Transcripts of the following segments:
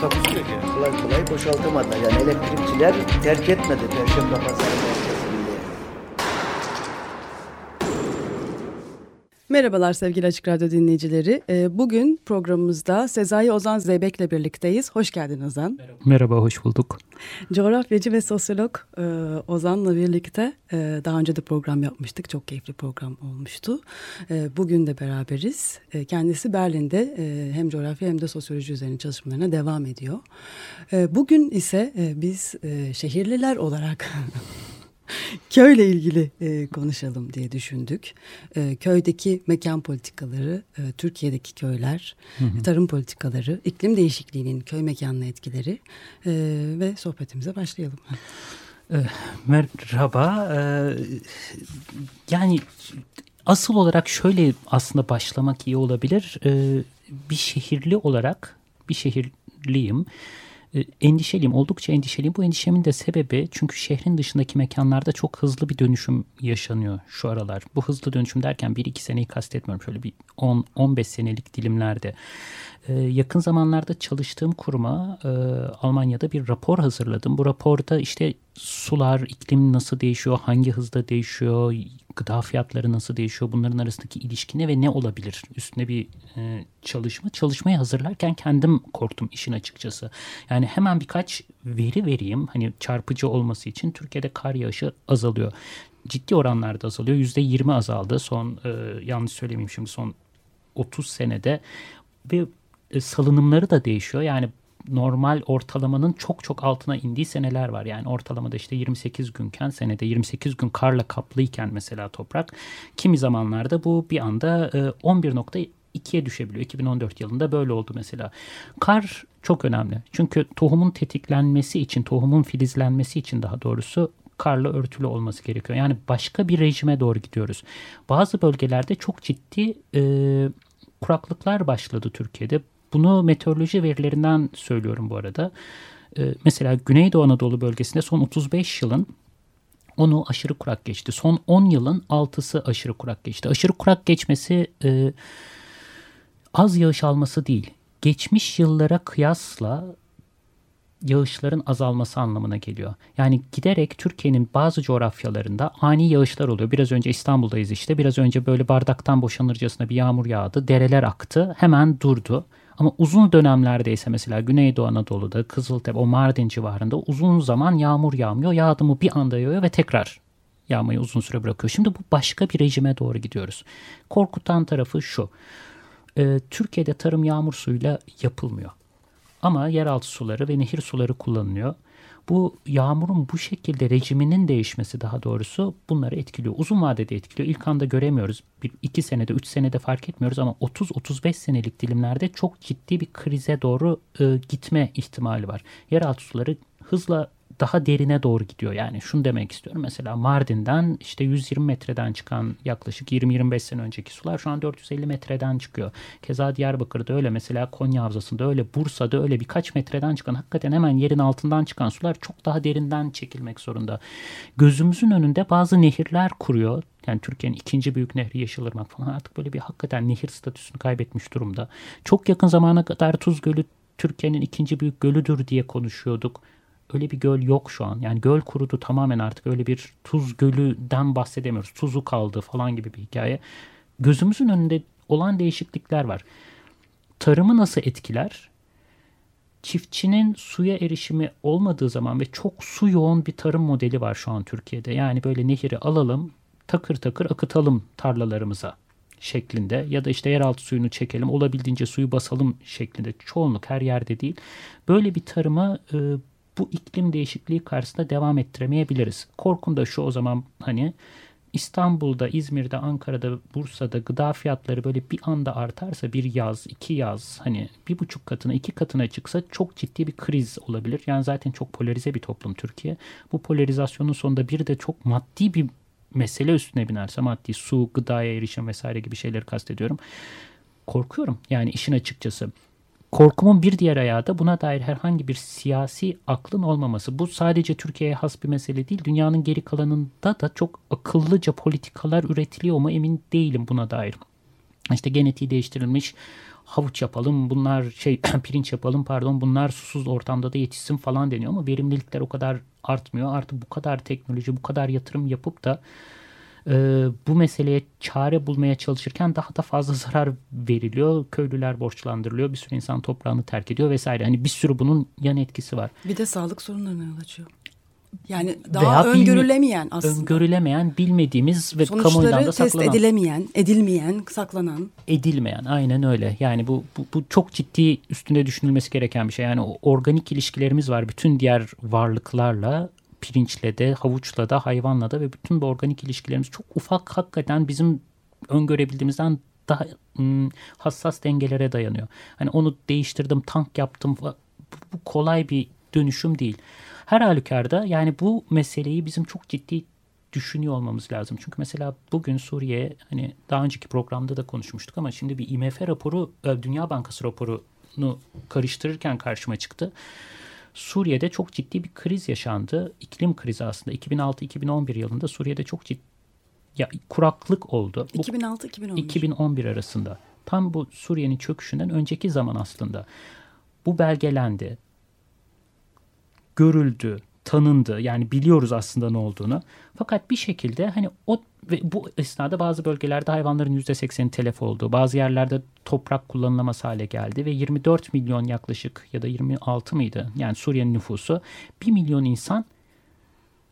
Takusuyor ki. kolay kolay boşaltamadılar. Yani elektrikçiler terk etmedi Perşembe Pazarı Merhabalar sevgili Açık Radyo dinleyicileri. Ee, Bugün programımızda Sezai Ozan Zeybek'le birlikteyiz. Hoş geldin Ozan. Merhaba, hoş bulduk. Coğrafyacı ve sosyolog e, Ozan'la birlikte e, daha önce de program yapmıştık. Çok keyifli program olmuştu. E, Bugün de beraberiz. Kendisi Berlin'de hem coğrafya hem de sosyoloji üzerine çalışmalarına devam ediyor. Bugün ise biz şehirliler olarak... Köyle ilgili e, konuşalım diye düşündük. E, köydeki mekan politikaları, e, Türkiye'deki köyler, tarım politikaları, iklim değişikliğinin köy mekanına etkileri e, ve sohbetimize başlayalım. Merhaba. Ee, yani asıl olarak şöyle aslında başlamak iyi olabilir. Bir şehirli olarak, bir şehirliyim. Ee, endişeliyim, oldukça endişeliyim. Bu endişemin de sebebi çünkü şehrin dışındaki mekanlarda çok hızlı bir dönüşüm yaşanıyor şu aralar. Bu hızlı dönüşüm derken 1-2 seneyi kastetmiyorum. Şöyle bir 10-15 senelik dilimlerde. Ee, yakın zamanlarda çalıştığım kuruma e, Almanya'da bir rapor hazırladım. Bu raporda işte sular, iklim nasıl değişiyor, hangi hızda değişiyor, gıda fiyatları nasıl değişiyor, bunların arasındaki ilişki ne ve ne olabilir? Üstüne bir e, çalışma. Çalışmayı hazırlarken kendim korktum işin açıkçası. Yani hemen birkaç veri vereyim. Hani çarpıcı olması için Türkiye'de kar yağışı azalıyor. Ciddi oranlarda azalıyor. %20 azaldı son e, yanlış söylemeyeyim şimdi son 30 senede ve e, salınımları da değişiyor. Yani normal ortalamanın çok çok altına indiği seneler var. Yani ortalamada işte 28 günken senede 28 gün karla kaplıyken mesela toprak kimi zamanlarda bu bir anda e, 11.2'ye düşebiliyor. 2014 yılında böyle oldu mesela. Kar çok önemli. Çünkü tohumun tetiklenmesi için, tohumun filizlenmesi için daha doğrusu karla örtülü olması gerekiyor. Yani başka bir rejime doğru gidiyoruz. Bazı bölgelerde çok ciddi e, kuraklıklar başladı Türkiye'de. Bunu meteoroloji verilerinden söylüyorum bu arada. Ee, mesela Güneydoğu Anadolu bölgesinde son 35 yılın onu aşırı kurak geçti. Son 10 yılın 6'sı aşırı kurak geçti. Aşırı kurak geçmesi e, az yağış alması değil. Geçmiş yıllara kıyasla yağışların azalması anlamına geliyor. Yani giderek Türkiye'nin bazı coğrafyalarında ani yağışlar oluyor. Biraz önce İstanbul'dayız işte. Biraz önce böyle bardaktan boşanırcasına bir yağmur yağdı. Dereler aktı. Hemen durdu. Ama uzun dönemlerde ise mesela Güneydoğu Anadolu'da, Kızıltepe, o Mardin civarında uzun zaman yağmur yağmıyor. Yağdı mı bir anda yağıyor ve tekrar yağmayı uzun süre bırakıyor. Şimdi bu başka bir rejime doğru gidiyoruz. Korkutan tarafı şu. Ee, Türkiye'de tarım yağmur suyuyla yapılmıyor. Ama yeraltı suları ve nehir suları kullanılıyor. Bu yağmurun bu şekilde rejiminin değişmesi daha doğrusu bunları etkiliyor. Uzun vadede etkiliyor. İlk anda göremiyoruz. Bir, iki senede, üç senede fark etmiyoruz ama 30-35 senelik dilimlerde çok ciddi bir krize doğru e, gitme ihtimali var. Yeraltı suları hızla daha derine doğru gidiyor. Yani şunu demek istiyorum. Mesela Mardin'den işte 120 metreden çıkan yaklaşık 20-25 sene önceki sular şu an 450 metreden çıkıyor. Keza Diyarbakır'da öyle mesela Konya Havzası'nda öyle Bursa'da öyle birkaç metreden çıkan hakikaten hemen yerin altından çıkan sular çok daha derinden çekilmek zorunda. Gözümüzün önünde bazı nehirler kuruyor. Yani Türkiye'nin ikinci büyük nehri Yeşilırmak falan artık böyle bir hakikaten nehir statüsünü kaybetmiş durumda. Çok yakın zamana kadar Tuz Gölü Türkiye'nin ikinci büyük gölüdür diye konuşuyorduk öyle bir göl yok şu an. Yani göl kurudu tamamen artık öyle bir tuz gölüden bahsedemiyoruz. Tuzu kaldı falan gibi bir hikaye. Gözümüzün önünde olan değişiklikler var. Tarımı nasıl etkiler? Çiftçinin suya erişimi olmadığı zaman ve çok su yoğun bir tarım modeli var şu an Türkiye'de. Yani böyle nehri alalım, takır takır akıtalım tarlalarımıza şeklinde ya da işte yeraltı suyunu çekelim olabildiğince suyu basalım şeklinde çoğunluk her yerde değil. Böyle bir tarıma e, bu iklim değişikliği karşısında devam ettiremeyebiliriz. Korkum da şu o zaman hani İstanbul'da, İzmir'de, Ankara'da, Bursa'da gıda fiyatları böyle bir anda artarsa bir yaz, iki yaz hani bir buçuk katına, iki katına çıksa çok ciddi bir kriz olabilir. Yani zaten çok polarize bir toplum Türkiye. Bu polarizasyonun sonunda bir de çok maddi bir mesele üstüne binerse maddi su, gıdaya erişim vesaire gibi şeyleri kastediyorum. Korkuyorum yani işin açıkçası. Korkumun bir diğer ayağı da buna dair herhangi bir siyasi aklın olmaması. Bu sadece Türkiye'ye has bir mesele değil. Dünyanın geri kalanında da çok akıllıca politikalar üretiliyor mu emin değilim buna dair. İşte genetiği değiştirilmiş havuç yapalım, bunlar şey pirinç yapalım pardon bunlar susuz ortamda da yetişsin falan deniyor ama verimlilikler o kadar artmıyor. Artık bu kadar teknoloji, bu kadar yatırım yapıp da e, bu meseleye çare bulmaya çalışırken daha da fazla zarar veriliyor. Köylüler borçlandırılıyor. Bir sürü insan toprağını terk ediyor vesaire. Hani bir sürü bunun yan etkisi var. Bir de sağlık sorunlarına yol açıyor. Yani daha Veya öngörülemeyen aslında. Öngörülemeyen, bilmediğimiz ve Sonuçları kamuoyundan da saklanan. test edilemeyen, edilmeyen, saklanan. Edilmeyen, aynen öyle. Yani bu, bu, bu çok ciddi üstünde düşünülmesi gereken bir şey. Yani organik ilişkilerimiz var bütün diğer varlıklarla pirinçle de, havuçla da, hayvanla da ve bütün bu organik ilişkilerimiz çok ufak hakikaten bizim öngörebildiğimizden daha ım, hassas dengelere dayanıyor. Hani onu değiştirdim, tank yaptım. Bu, bu kolay bir dönüşüm değil. Her halükarda yani bu meseleyi bizim çok ciddi düşünüyor olmamız lazım. Çünkü mesela bugün Suriye hani daha önceki programda da konuşmuştuk ama şimdi bir IMF raporu, Dünya Bankası raporunu karıştırırken karşıma çıktı. Suriye'de çok ciddi bir kriz yaşandı. İklim krizi aslında. 2006-2011 yılında Suriye'de çok ciddi ya, kuraklık oldu. 2006-2011. 2011 arasında. Tam bu Suriye'nin çöküşünden önceki zaman aslında. Bu belgelendi. Görüldü, tanındı. Yani biliyoruz aslında ne olduğunu. Fakat bir şekilde hani o ve bu esnada bazı bölgelerde hayvanların %80'i telef oldu. Bazı yerlerde toprak kullanılamaz hale geldi ve 24 milyon yaklaşık ya da 26 mıydı? Yani Suriye'nin nüfusu 1 milyon insan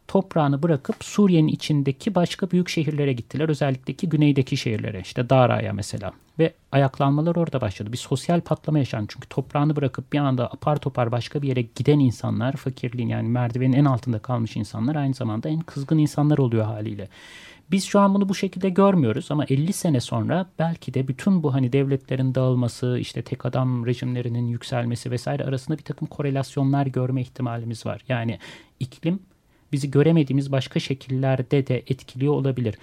toprağını bırakıp Suriye'nin içindeki başka büyük şehirlere gittiler. Özellikle ki güneydeki şehirlere işte Dara'ya mesela. Ve ayaklanmalar orada başladı. Bir sosyal patlama yaşandı. Çünkü toprağını bırakıp bir anda apar topar başka bir yere giden insanlar, fakirliğin yani merdivenin en altında kalmış insanlar aynı zamanda en kızgın insanlar oluyor haliyle. Biz şu an bunu bu şekilde görmüyoruz ama 50 sene sonra belki de bütün bu hani devletlerin dağılması, işte tek adam rejimlerinin yükselmesi vesaire arasında bir takım korelasyonlar görme ihtimalimiz var. Yani iklim bizi göremediğimiz başka şekillerde de etkiliyor olabilir.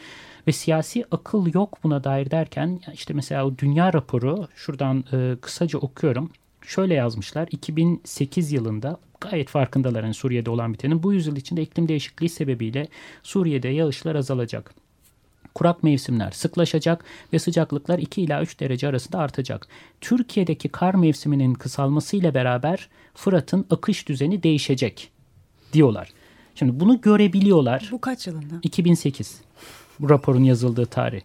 Ve siyasi akıl yok buna dair derken işte mesela o dünya raporu şuradan e, kısaca okuyorum. Şöyle yazmışlar 2008 yılında gayet farkındalar yani Suriye'de olan bitenin. Bu yüzyıl içinde iklim değişikliği sebebiyle Suriye'de yağışlar azalacak. Kurak mevsimler sıklaşacak ve sıcaklıklar 2 ila 3 derece arasında artacak. Türkiye'deki kar mevsiminin kısalmasıyla beraber Fırat'ın akış düzeni değişecek diyorlar. Şimdi bunu görebiliyorlar. Bu kaç yılında? 2008. Bu raporun yazıldığı tarih.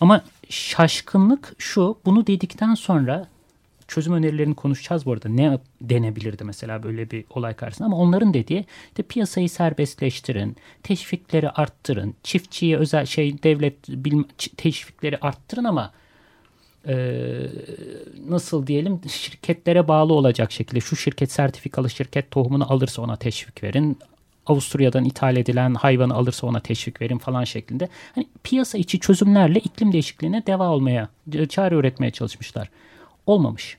Ama şaşkınlık şu, bunu dedikten sonra çözüm önerilerini konuşacağız bu arada. Ne denebilirdi mesela böyle bir olay karşısında ama onların dediği işte piyasayı serbestleştirin, teşvikleri arttırın, çiftçiye özel şey devlet bilme, teşvikleri arttırın ama e, nasıl diyelim şirketlere bağlı olacak şekilde şu şirket sertifikalı şirket tohumunu alırsa ona teşvik verin. Avusturya'dan ithal edilen hayvanı alırsa ona teşvik verin falan şeklinde. Hani piyasa içi çözümlerle iklim değişikliğine deva olmaya, çare üretmeye çalışmışlar. Olmamış.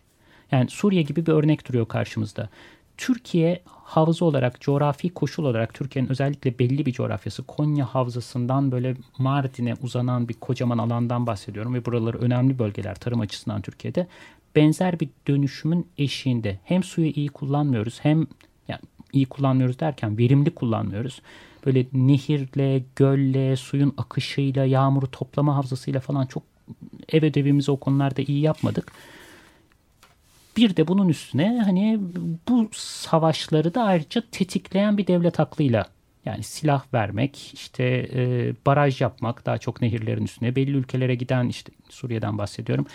Yani Suriye gibi bir örnek duruyor karşımızda. Türkiye havza olarak, coğrafi koşul olarak Türkiye'nin özellikle belli bir coğrafyası Konya havzasından böyle Mardin'e uzanan bir kocaman alandan bahsediyorum ve buraları önemli bölgeler tarım açısından Türkiye'de benzer bir dönüşümün eşiğinde hem suyu iyi kullanmıyoruz hem yani iyi kullanmıyoruz derken verimli kullanmıyoruz. Böyle nehirle, gölle, suyun akışıyla, yağmuru toplama havzasıyla falan çok ev ödevimizi o konularda iyi yapmadık. Bir de bunun üstüne hani bu savaşları da ayrıca tetikleyen bir devlet aklıyla yani silah vermek, işte e, baraj yapmak daha çok nehirlerin üstüne belli ülkelere giden işte Suriye'den bahsediyorum.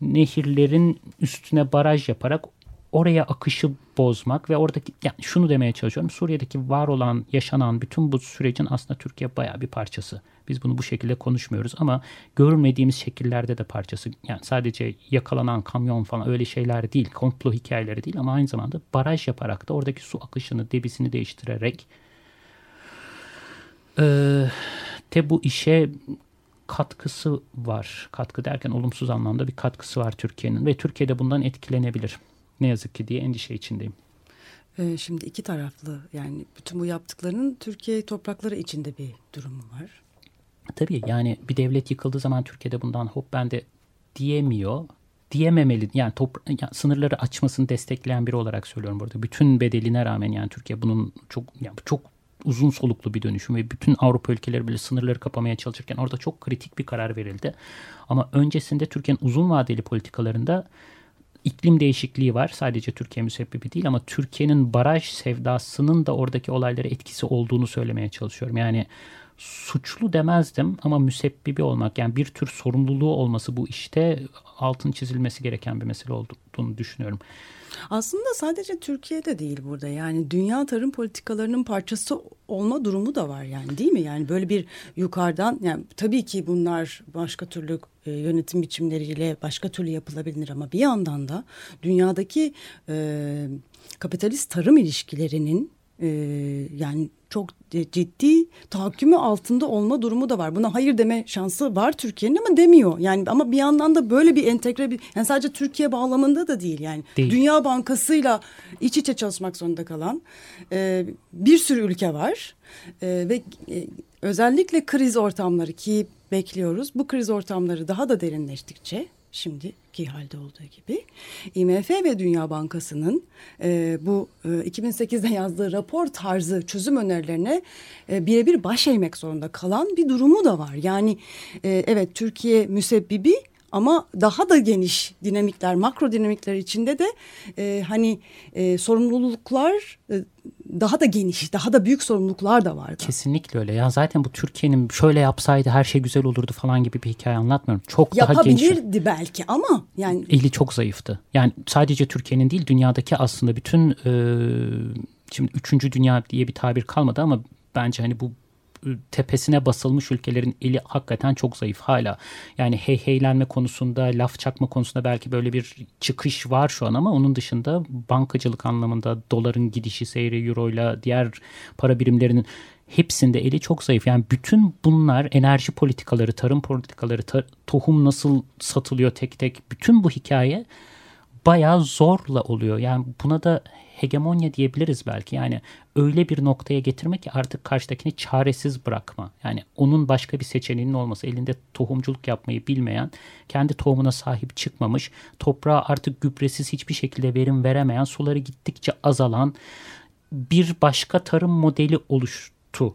Nehirlerin üstüne baraj yaparak oraya akışı bozmak ve oradaki yani şunu demeye çalışıyorum. Suriye'deki var olan, yaşanan bütün bu sürecin aslında Türkiye bayağı bir parçası. Biz bunu bu şekilde konuşmuyoruz ama görmediğimiz şekillerde de parçası. Yani sadece yakalanan kamyon falan öyle şeyler değil, komplo hikayeleri değil ama aynı zamanda baraj yaparak da oradaki su akışını, debisini değiştirerek e, elbette bu işe katkısı var. Katkı derken olumsuz anlamda bir katkısı var Türkiye'nin ve Türkiye'de bundan etkilenebilir. Ne yazık ki diye endişe içindeyim. Ee, şimdi iki taraflı yani bütün bu yaptıklarının Türkiye toprakları içinde bir durumu var. Tabii yani bir devlet yıkıldığı zaman Türkiye'de bundan hop ben de diyemiyor. Diyememeli yani, top, yani sınırları açmasını destekleyen biri olarak söylüyorum burada. Bütün bedeline rağmen yani Türkiye bunun çok yani çok uzun soluklu bir dönüşüm ve bütün Avrupa ülkeleri bile sınırları kapamaya çalışırken orada çok kritik bir karar verildi. Ama öncesinde Türkiye'nin uzun vadeli politikalarında iklim değişikliği var. Sadece Türkiye müsebbibi değil ama Türkiye'nin baraj sevdasının da oradaki olaylara etkisi olduğunu söylemeye çalışıyorum. Yani suçlu demezdim ama müsebbibi olmak yani bir tür sorumluluğu olması bu işte altın çizilmesi gereken bir mesele olduğunu düşünüyorum. Aslında sadece Türkiye'de değil burada yani dünya tarım politikalarının parçası olma durumu da var yani değil mi? Yani böyle bir yukarıdan yani tabii ki bunlar başka türlü e, yönetim biçimleriyle başka türlü yapılabilir ama bir yandan da dünyadaki e, kapitalist tarım ilişkilerinin e, yani çok ciddi tahakkümü altında olma durumu da var. Buna hayır deme şansı var Türkiye'nin ama demiyor. Yani ama bir yandan da böyle bir entegre bir yani sadece Türkiye bağlamında da değil yani. Değil. Dünya Bankası'yla iç içe çalışmak zorunda kalan e, bir sürü ülke var. E, ve e, özellikle kriz ortamları ki bekliyoruz. Bu kriz ortamları daha da derinleştikçe şimdiki halde olduğu gibi IMF ve Dünya Bankası'nın e, bu e, 2008'de yazdığı rapor tarzı çözüm önerilerine e, birebir baş eğmek zorunda kalan bir durumu da var. Yani e, evet Türkiye müsebbibi ama daha da geniş dinamikler, makro dinamikler içinde de e, hani e, sorumluluklar e, daha da geniş, daha da büyük sorumluluklar da vardı. Kesinlikle öyle. Ya zaten bu Türkiye'nin şöyle yapsaydı her şey güzel olurdu falan gibi bir hikaye anlatmıyorum. Çok daha geniş. Yapabilirdi belki ama yani eli çok zayıftı. Yani sadece Türkiye'nin değil dünyadaki aslında bütün e, şimdi üçüncü dünya diye bir tabir kalmadı ama bence hani bu tepesine basılmış ülkelerin eli hakikaten çok zayıf hala. Yani heyheylenme konusunda, laf çakma konusunda belki böyle bir çıkış var şu an ama onun dışında bankacılık anlamında doların gidişi seyri, euroyla diğer para birimlerinin hepsinde eli çok zayıf. Yani bütün bunlar enerji politikaları, tarım politikaları, ta tohum nasıl satılıyor tek tek bütün bu hikaye bayağı zorla oluyor. Yani buna da hegemonya diyebiliriz belki. Yani öyle bir noktaya getirmek ki artık karşıdakini çaresiz bırakma. Yani onun başka bir seçeneğinin olması, elinde tohumculuk yapmayı bilmeyen, kendi tohumuna sahip çıkmamış, toprağa artık gübresiz hiçbir şekilde verim veremeyen, suları gittikçe azalan bir başka tarım modeli oluştu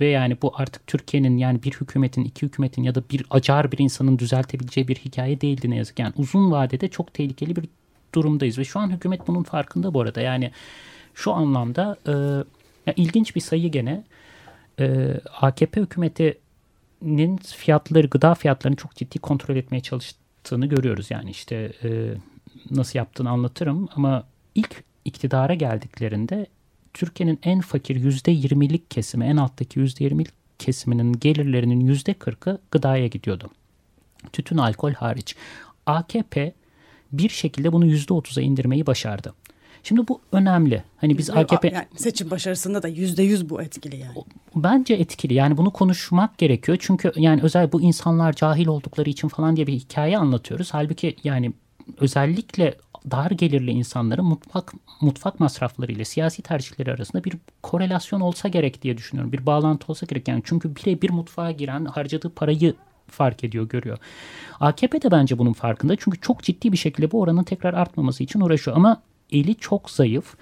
ve yani bu artık Türkiye'nin yani bir hükümetin, iki hükümetin ya da bir acar bir insanın düzeltebileceği bir hikaye değildi ne yazık. Yani uzun vadede çok tehlikeli bir durumdayız ve şu an hükümet bunun farkında bu arada. Yani şu anlamda e, ya ilginç bir sayı gene e, AKP hükümetinin fiyatları, gıda fiyatlarını çok ciddi kontrol etmeye çalıştığını görüyoruz. Yani işte e, nasıl yaptığını anlatırım ama ilk iktidara geldiklerinde Türkiye'nin en fakir yüzde yirmilik kesimi, en alttaki yüzde yirmilik kesiminin gelirlerinin yüzde kırkı gıdaya gidiyordu. Tütün, alkol hariç. AKP bir şekilde bunu yüzde otuza indirmeyi başardı. Şimdi bu önemli. Hani biz AKP yani seçim başarısında da yüzde yüz bu etkili yani. Bence etkili. Yani bunu konuşmak gerekiyor. Çünkü yani özel bu insanlar cahil oldukları için falan diye bir hikaye anlatıyoruz. Halbuki yani özellikle dar gelirli insanların mutfak mutfak masrafları ile siyasi tercihleri arasında bir korelasyon olsa gerek diye düşünüyorum. Bir bağlantı olsa gerek yani. Çünkü birebir mutfağa giren harcadığı parayı fark ediyor, görüyor. AKP de bence bunun farkında. Çünkü çok ciddi bir şekilde bu oranın tekrar artmaması için uğraşıyor. Ama eli çok zayıf.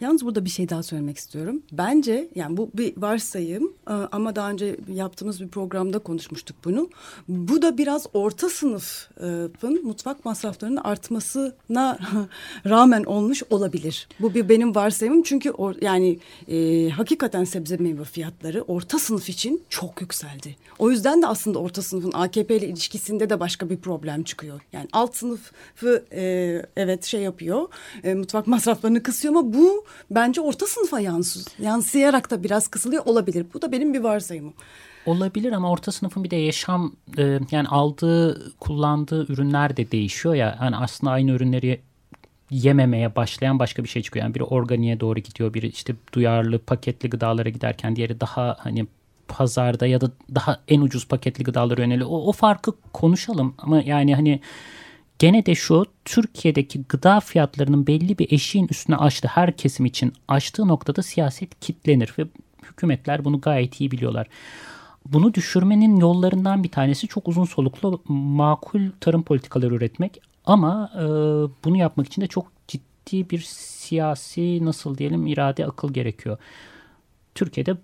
Yalnız burada bir şey daha söylemek istiyorum. Bence yani bu bir varsayım e, ama daha önce yaptığımız bir programda konuşmuştuk bunu. Bu da biraz orta sınıfın mutfak masraflarının artmasına rağmen olmuş olabilir. Bu bir benim varsayımım çünkü or, yani e, hakikaten sebze meyve fiyatları orta sınıf için çok yükseldi. O yüzden de aslında orta sınıfın AKP ile ilişkisinde de başka bir problem çıkıyor. Yani alt sınıfı e, evet şey yapıyor e, mutfak masraflarını kısıyor ama bu bence orta sınıfa yansız, yansıyarak da biraz kısılıyor olabilir. Bu da benim bir varsayımım. Olabilir ama orta sınıfın bir de yaşam e, yani aldığı kullandığı ürünler de değişiyor ya. Yani aslında aynı ürünleri yememeye başlayan başka bir şey çıkıyor. Yani biri organiğe doğru gidiyor, biri işte duyarlı paketli gıdalara giderken diğeri daha hani pazarda ya da daha en ucuz paketli gıdalara yönelik o, o farkı konuşalım ama yani hani gene de şu Türkiye'deki gıda fiyatlarının belli bir eşiğin üstüne açtı her kesim için açtığı noktada siyaset kitlenir ve hükümetler bunu gayet iyi biliyorlar. Bunu düşürmenin yollarından bir tanesi çok uzun soluklu makul tarım politikaları üretmek ama e, bunu yapmak için de çok ciddi bir siyasi nasıl diyelim irade akıl gerekiyor. Türkiye'de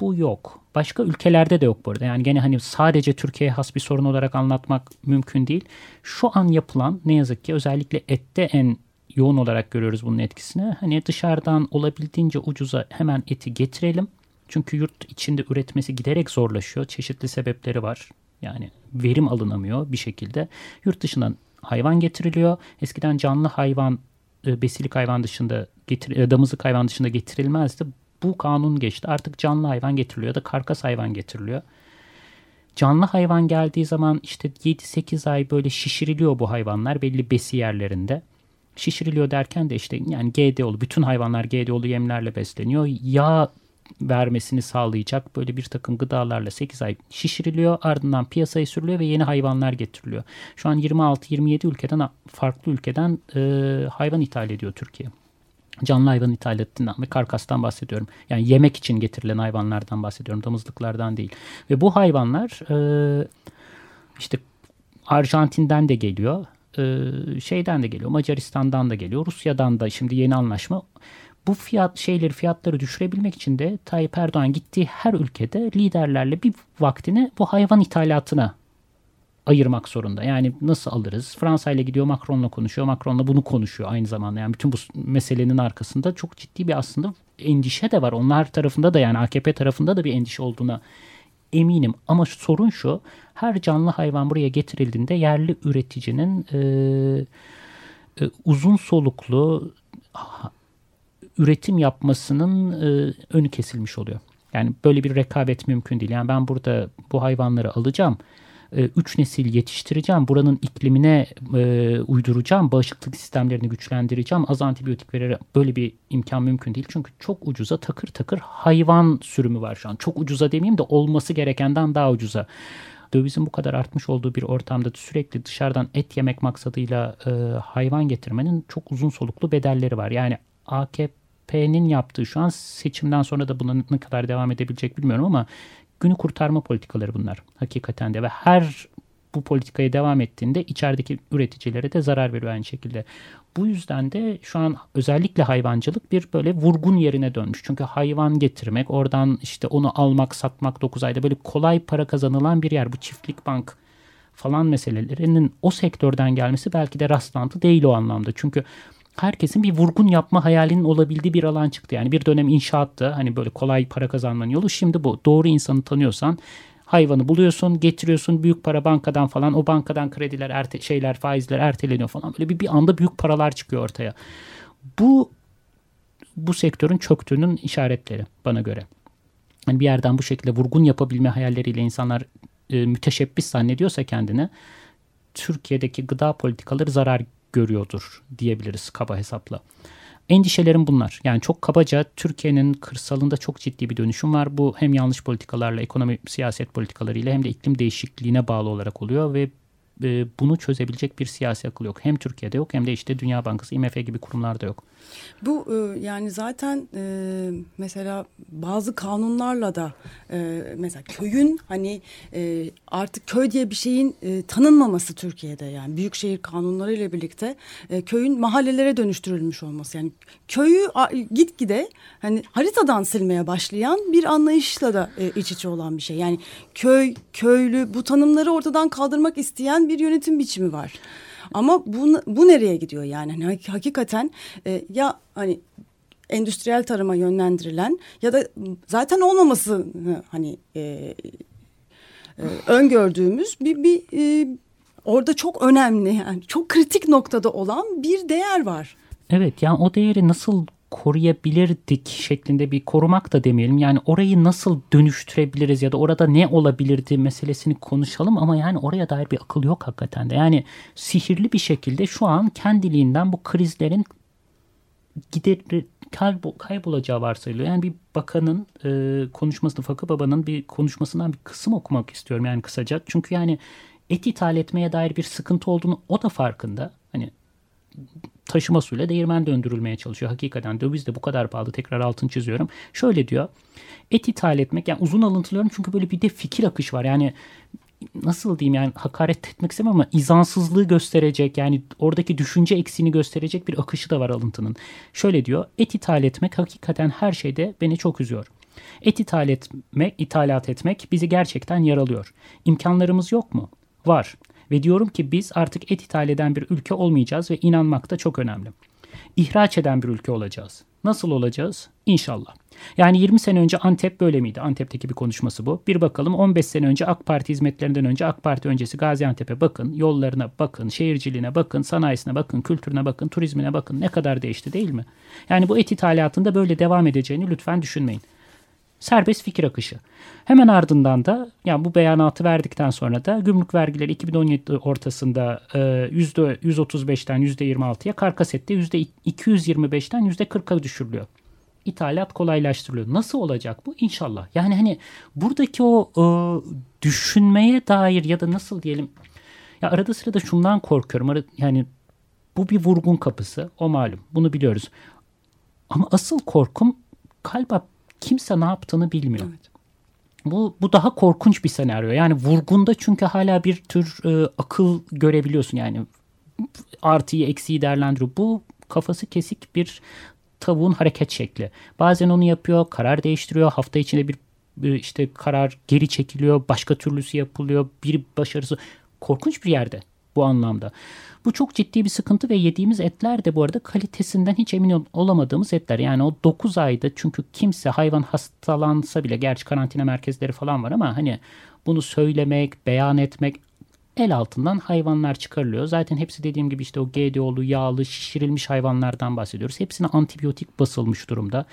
bu yok. Başka ülkelerde de yok bu arada. Yani gene hani sadece Türkiye'ye has bir sorun olarak anlatmak mümkün değil. Şu an yapılan ne yazık ki özellikle ette en yoğun olarak görüyoruz bunun etkisini. Hani dışarıdan olabildiğince ucuza hemen eti getirelim. Çünkü yurt içinde üretmesi giderek zorlaşıyor. Çeşitli sebepleri var. Yani verim alınamıyor bir şekilde. Yurt dışından hayvan getiriliyor. Eskiden canlı hayvan, e, besilik hayvan dışında, getir, e, damızlık hayvan dışında getirilmezdi bu kanun geçti. Artık canlı hayvan getiriliyor da karkas hayvan getiriliyor. Canlı hayvan geldiği zaman işte 7-8 ay böyle şişiriliyor bu hayvanlar belli besi yerlerinde. Şişiriliyor derken de işte yani GDO'lu bütün hayvanlar GDO'lu yemlerle besleniyor. Yağ vermesini sağlayacak böyle bir takım gıdalarla 8 ay şişiriliyor. Ardından piyasaya sürülüyor ve yeni hayvanlar getiriliyor. Şu an 26-27 ülkeden farklı ülkeden e, hayvan ithal ediyor Türkiye canlı hayvan ithalatinden ve karkastan bahsediyorum. Yani yemek için getirilen hayvanlardan bahsediyorum. Damızlıklardan değil. Ve bu hayvanlar e, işte Arjantin'den de geliyor. E, şeyden de geliyor. Macaristan'dan da geliyor. Rusya'dan da şimdi yeni anlaşma. Bu fiyat şeyleri fiyatları düşürebilmek için de Tayyip Erdoğan gittiği her ülkede liderlerle bir vaktini bu hayvan ithalatına ayırmak zorunda. Yani nasıl alırız? Fransa ile gidiyor Macron'la konuşuyor. Macron'la bunu konuşuyor aynı zamanda. Yani bütün bu meselenin arkasında çok ciddi bir aslında endişe de var. Onlar tarafında da yani AKP tarafında da bir endişe olduğuna eminim. Ama sorun şu her canlı hayvan buraya getirildiğinde yerli üreticinin e, e, uzun soluklu üretim yapmasının e, önü kesilmiş oluyor. Yani böyle bir rekabet mümkün değil. Yani ben burada bu hayvanları alacağım e, üç nesil yetiştireceğim. Buranın iklimine e, uyduracağım. Bağışıklık sistemlerini güçlendireceğim. Az antibiyotik vererek böyle bir imkan mümkün değil. Çünkü çok ucuza takır takır hayvan sürümü var şu an. Çok ucuza demeyeyim de olması gerekenden daha ucuza dövizin bu kadar artmış olduğu bir ortamda sürekli dışarıdan et yemek maksadıyla e, hayvan getirmenin çok uzun soluklu bedelleri var. Yani AKP'nin yaptığı şu an seçimden sonra da buna ne kadar devam edebilecek bilmiyorum ama günü kurtarma politikaları bunlar hakikaten de ve her bu politikaya devam ettiğinde içerideki üreticilere de zarar veriyor aynı şekilde. Bu yüzden de şu an özellikle hayvancılık bir böyle vurgun yerine dönmüş. Çünkü hayvan getirmek, oradan işte onu almak, satmak 9 ayda böyle kolay para kazanılan bir yer. Bu çiftlik bank falan meselelerinin o sektörden gelmesi belki de rastlantı değil o anlamda. Çünkü herkesin bir vurgun yapma hayalinin olabildiği bir alan çıktı. Yani bir dönem inşaattı. Hani böyle kolay para kazanmanın yolu. Şimdi bu. Doğru insanı tanıyorsan hayvanı buluyorsun, getiriyorsun büyük para bankadan falan. O bankadan krediler, erte, şeyler, faizler erteleniyor falan. Böyle bir, bir anda büyük paralar çıkıyor ortaya. Bu bu sektörün çöktüğünün işaretleri bana göre. Yani bir yerden bu şekilde vurgun yapabilme hayalleriyle insanlar e, müteşebbis zannediyorsa kendini Türkiye'deki gıda politikaları zarar görüyordur diyebiliriz kaba hesapla. Endişelerim bunlar. Yani çok kabaca Türkiye'nin kırsalında çok ciddi bir dönüşüm var. Bu hem yanlış politikalarla, ekonomi siyaset politikalarıyla hem de iklim değişikliğine bağlı olarak oluyor ve e, bunu çözebilecek bir siyasi akıl yok. Hem Türkiye'de yok hem de işte Dünya Bankası, IMF gibi kurumlarda yok. Bu e, yani zaten e, mesela bazı kanunlarla da e, mesela köyün hani artık köy diye bir şeyin tanınmaması Türkiye'de yani büyükşehir kanunları ile birlikte köyün mahallelere dönüştürülmüş olması yani köyü gitgide hani haritadan silmeye başlayan bir anlayışla da iç içe olan bir şey. Yani köy, köylü bu tanımları ortadan kaldırmak isteyen bir yönetim biçimi var. Ama bu, bu nereye gidiyor yani? Hani hakikaten e, ya hani endüstriyel tarıma yönlendirilen ya da zaten olmaması hani e, e, öngördüğümüz bir, bir e, orada çok önemli yani çok kritik noktada olan bir değer var. Evet yani o değeri nasıl koruyabilirdik şeklinde bir korumak da demeyelim. Yani orayı nasıl dönüştürebiliriz ya da orada ne olabilirdi meselesini konuşalım ama yani oraya dair bir akıl yok hakikaten de. Yani sihirli bir şekilde şu an kendiliğinden bu krizlerin gider kaybol, kaybolacağı varsayılıyor. Yani bir bakanın e, konuşmasını, Fakı Baba'nın bir konuşmasından bir kısım okumak istiyorum yani kısaca. Çünkü yani et ithal etmeye dair bir sıkıntı olduğunu o da farkında. Hani taşıma suyla değirmen döndürülmeye çalışıyor. Hakikaten döviz de bu kadar pahalı. Tekrar altını çiziyorum. Şöyle diyor. Et ithal etmek yani uzun alıntılıyorum çünkü böyle bir de fikir akış var. Yani nasıl diyeyim yani hakaret etmek istemem ama izansızlığı gösterecek yani oradaki düşünce eksiğini gösterecek bir akışı da var alıntının. Şöyle diyor et ithal etmek hakikaten her şeyde beni çok üzüyor. Et ithal etmek, ithalat etmek bizi gerçekten yaralıyor. İmkanlarımız yok mu? Var. Ve diyorum ki biz artık et ithal eden bir ülke olmayacağız ve inanmak da çok önemli. İhraç eden bir ülke olacağız. Nasıl olacağız? İnşallah. Yani 20 sene önce Antep böyle miydi? Antep'teki bir konuşması bu. Bir bakalım 15 sene önce AK Parti hizmetlerinden önce AK Parti öncesi Gaziantep'e bakın, yollarına bakın, şehirciliğine bakın, sanayisine bakın, kültürüne bakın, turizmine bakın. Ne kadar değişti değil mi? Yani bu et ithalatında böyle devam edeceğini lütfen düşünmeyin. Serbest fikir akışı. Hemen ardından da yani bu beyanatı verdikten sonra da gümrük vergileri 2017 ortasında %135'ten %26'ya karkasette %225'ten %40'a düşürülüyor ithalat kolaylaştırılıyor. Nasıl olacak bu? İnşallah. Yani hani buradaki o e, düşünmeye dair ya da nasıl diyelim ya arada sırada şundan korkuyorum. Yani bu bir vurgun kapısı. O malum. Bunu biliyoruz. Ama asıl korkum galiba kimse ne yaptığını bilmiyor. Evet. Bu, bu daha korkunç bir senaryo. Yani vurgunda çünkü hala bir tür e, akıl görebiliyorsun. Yani artıyı eksiği değerlendiriyor. Bu kafası kesik bir tavuğun hareket şekli. Bazen onu yapıyor, karar değiştiriyor. Hafta içinde bir işte karar geri çekiliyor, başka türlüsü yapılıyor. Bir başarısı korkunç bir yerde bu anlamda. Bu çok ciddi bir sıkıntı ve yediğimiz etler de bu arada kalitesinden hiç emin olamadığımız etler. Yani o 9 ayda çünkü kimse hayvan hastalansa bile gerçi karantina merkezleri falan var ama hani bunu söylemek, beyan etmek el altından hayvanlar çıkarılıyor. Zaten hepsi dediğim gibi işte o GDO'lu, yağlı, şişirilmiş hayvanlardan bahsediyoruz. Hepsine antibiyotik basılmış durumda.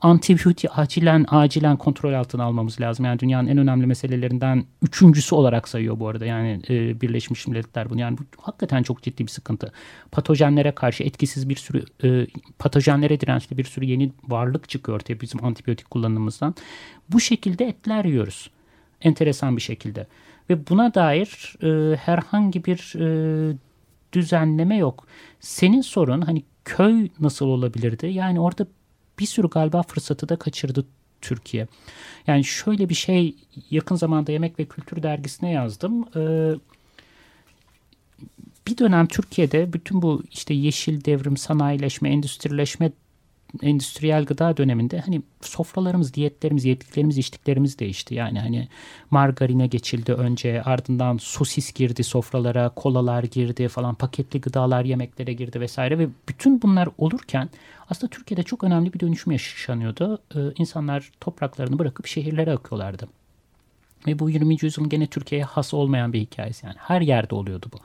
Antibiyotik acilen acilen kontrol altına almamız lazım. Yani dünyanın en önemli meselelerinden üçüncüsü olarak sayıyor bu arada. Yani e, Birleşmiş Milletler bunu. Yani bu hakikaten çok ciddi bir sıkıntı. Patojenlere karşı etkisiz bir sürü e, patojenlere dirençli bir sürü yeni varlık çıkıyor ortaya bizim antibiyotik kullanımımızdan. Bu şekilde etler yiyoruz. Enteresan bir şekilde. Ve buna dair e, herhangi bir e, düzenleme yok. Senin sorun hani köy nasıl olabilirdi? Yani orada bir sürü galiba fırsatı da kaçırdı Türkiye. Yani şöyle bir şey yakın zamanda Yemek ve Kültür Dergisi'ne yazdım. Ee, bir dönem Türkiye'de bütün bu işte yeşil devrim, sanayileşme, endüstrileşme endüstriyel gıda döneminde hani sofralarımız, diyetlerimiz, yediklerimiz, içtiklerimiz değişti. Yani hani margarine geçildi önce ardından sosis girdi sofralara, kolalar girdi falan, paketli gıdalar yemeklere girdi vesaire ve bütün bunlar olurken aslında Türkiye'de çok önemli bir dönüşüm yaşanıyordu. Ee, insanlar topraklarını bırakıp şehirlere akıyorlardı. Ve bu 20. yüzyılın gene Türkiye'ye has olmayan bir hikayesi yani. Her yerde oluyordu bu.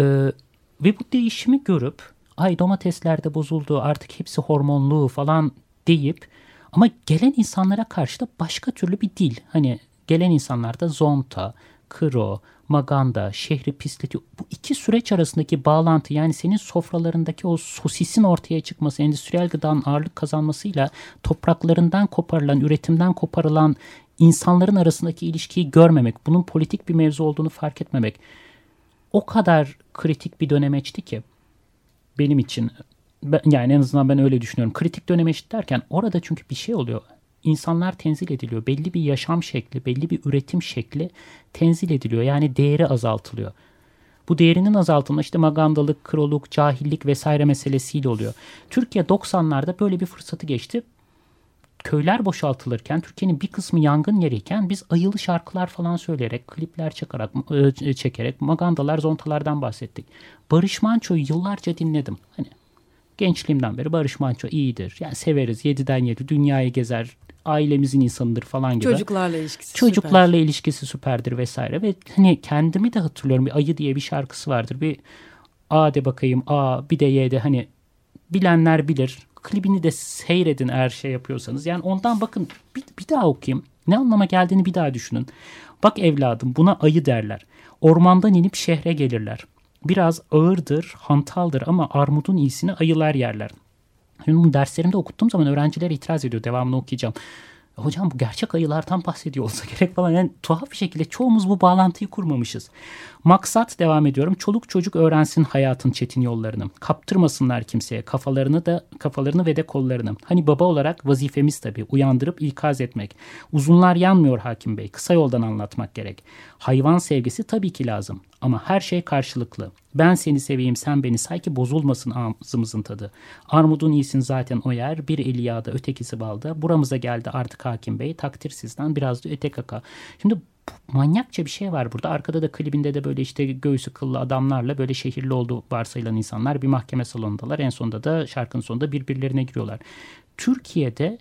Ee, ve bu değişimi görüp ay domatesler de bozuldu artık hepsi hormonlu falan deyip ama gelen insanlara karşı da başka türlü bir dil. Hani gelen insanlarda zonta, kro, maganda, şehri pisletiyor. Bu iki süreç arasındaki bağlantı yani senin sofralarındaki o sosisin ortaya çıkması, endüstriyel gıdanın ağırlık kazanmasıyla topraklarından koparılan, üretimden koparılan insanların arasındaki ilişkiyi görmemek, bunun politik bir mevzu olduğunu fark etmemek o kadar kritik bir dönemeçti ki benim için ben, yani en azından ben öyle düşünüyorum. Kritik dönem eşit derken orada çünkü bir şey oluyor. İnsanlar tenzil ediliyor. Belli bir yaşam şekli, belli bir üretim şekli tenzil ediliyor. Yani değeri azaltılıyor. Bu değerinin azaltılma işte magandalık, kroluk, cahillik vesaire meselesiyle oluyor. Türkiye 90'larda böyle bir fırsatı geçti. Köyler boşaltılırken Türkiye'nin bir kısmı yangın yeriyken biz ayılı şarkılar falan söyleyerek, klipler çakarak, e, çekerek, magandalar, zontalardan bahsettik. Barış Manço'yu yıllarca dinledim. Hani gençliğimden beri Barış Manço iyidir. Yani severiz. Yediden yedi dünyayı gezer. Ailemizin insanıdır falan gibi. Çocuklarla ilişkisi Çocuklarla süper. ilişkisi süperdir vesaire. Ve hani kendimi de hatırlıyorum. Bir Ayı diye bir şarkısı vardır. Bir A de bakayım A bir de Y de hani bilenler bilir. Klibini de seyredin eğer şey yapıyorsanız. Yani ondan bakın bir, bir daha okuyayım. Ne anlama geldiğini bir daha düşünün. Bak evladım buna ayı derler. Ormandan inip şehre gelirler. Biraz ağırdır, hantaldır ama armudun iyisini ayılar yerler. Şimdi bunu derslerimde okuttuğum zaman öğrenciler itiraz ediyor. Devamını okuyacağım. Hocam bu gerçek ayılardan bahsediyor olsa gerek falan. Yani tuhaf bir şekilde çoğumuz bu bağlantıyı kurmamışız. Maksat devam ediyorum. Çoluk çocuk öğrensin hayatın çetin yollarını. Kaptırmasınlar kimseye kafalarını da kafalarını ve de kollarını. Hani baba olarak vazifemiz tabii uyandırıp ikaz etmek. Uzunlar yanmıyor hakim bey. Kısa yoldan anlatmak gerek. Hayvan sevgisi tabii ki lazım. Ama her şey karşılıklı. Ben seni seveyim sen beni say ki bozulmasın ağzımızın tadı. Armudun iyisin zaten o yer. Bir eli yağda ötekisi balda. Buramıza geldi artık hakim bey. Takdir sizden biraz da öte kaka. Şimdi manyakça bir şey var burada. Arkada da klibinde de böyle işte göğsü kıllı adamlarla böyle şehirli olduğu varsayılan insanlar bir mahkeme salonundalar. En sonunda da şarkının sonunda birbirlerine giriyorlar. Türkiye'de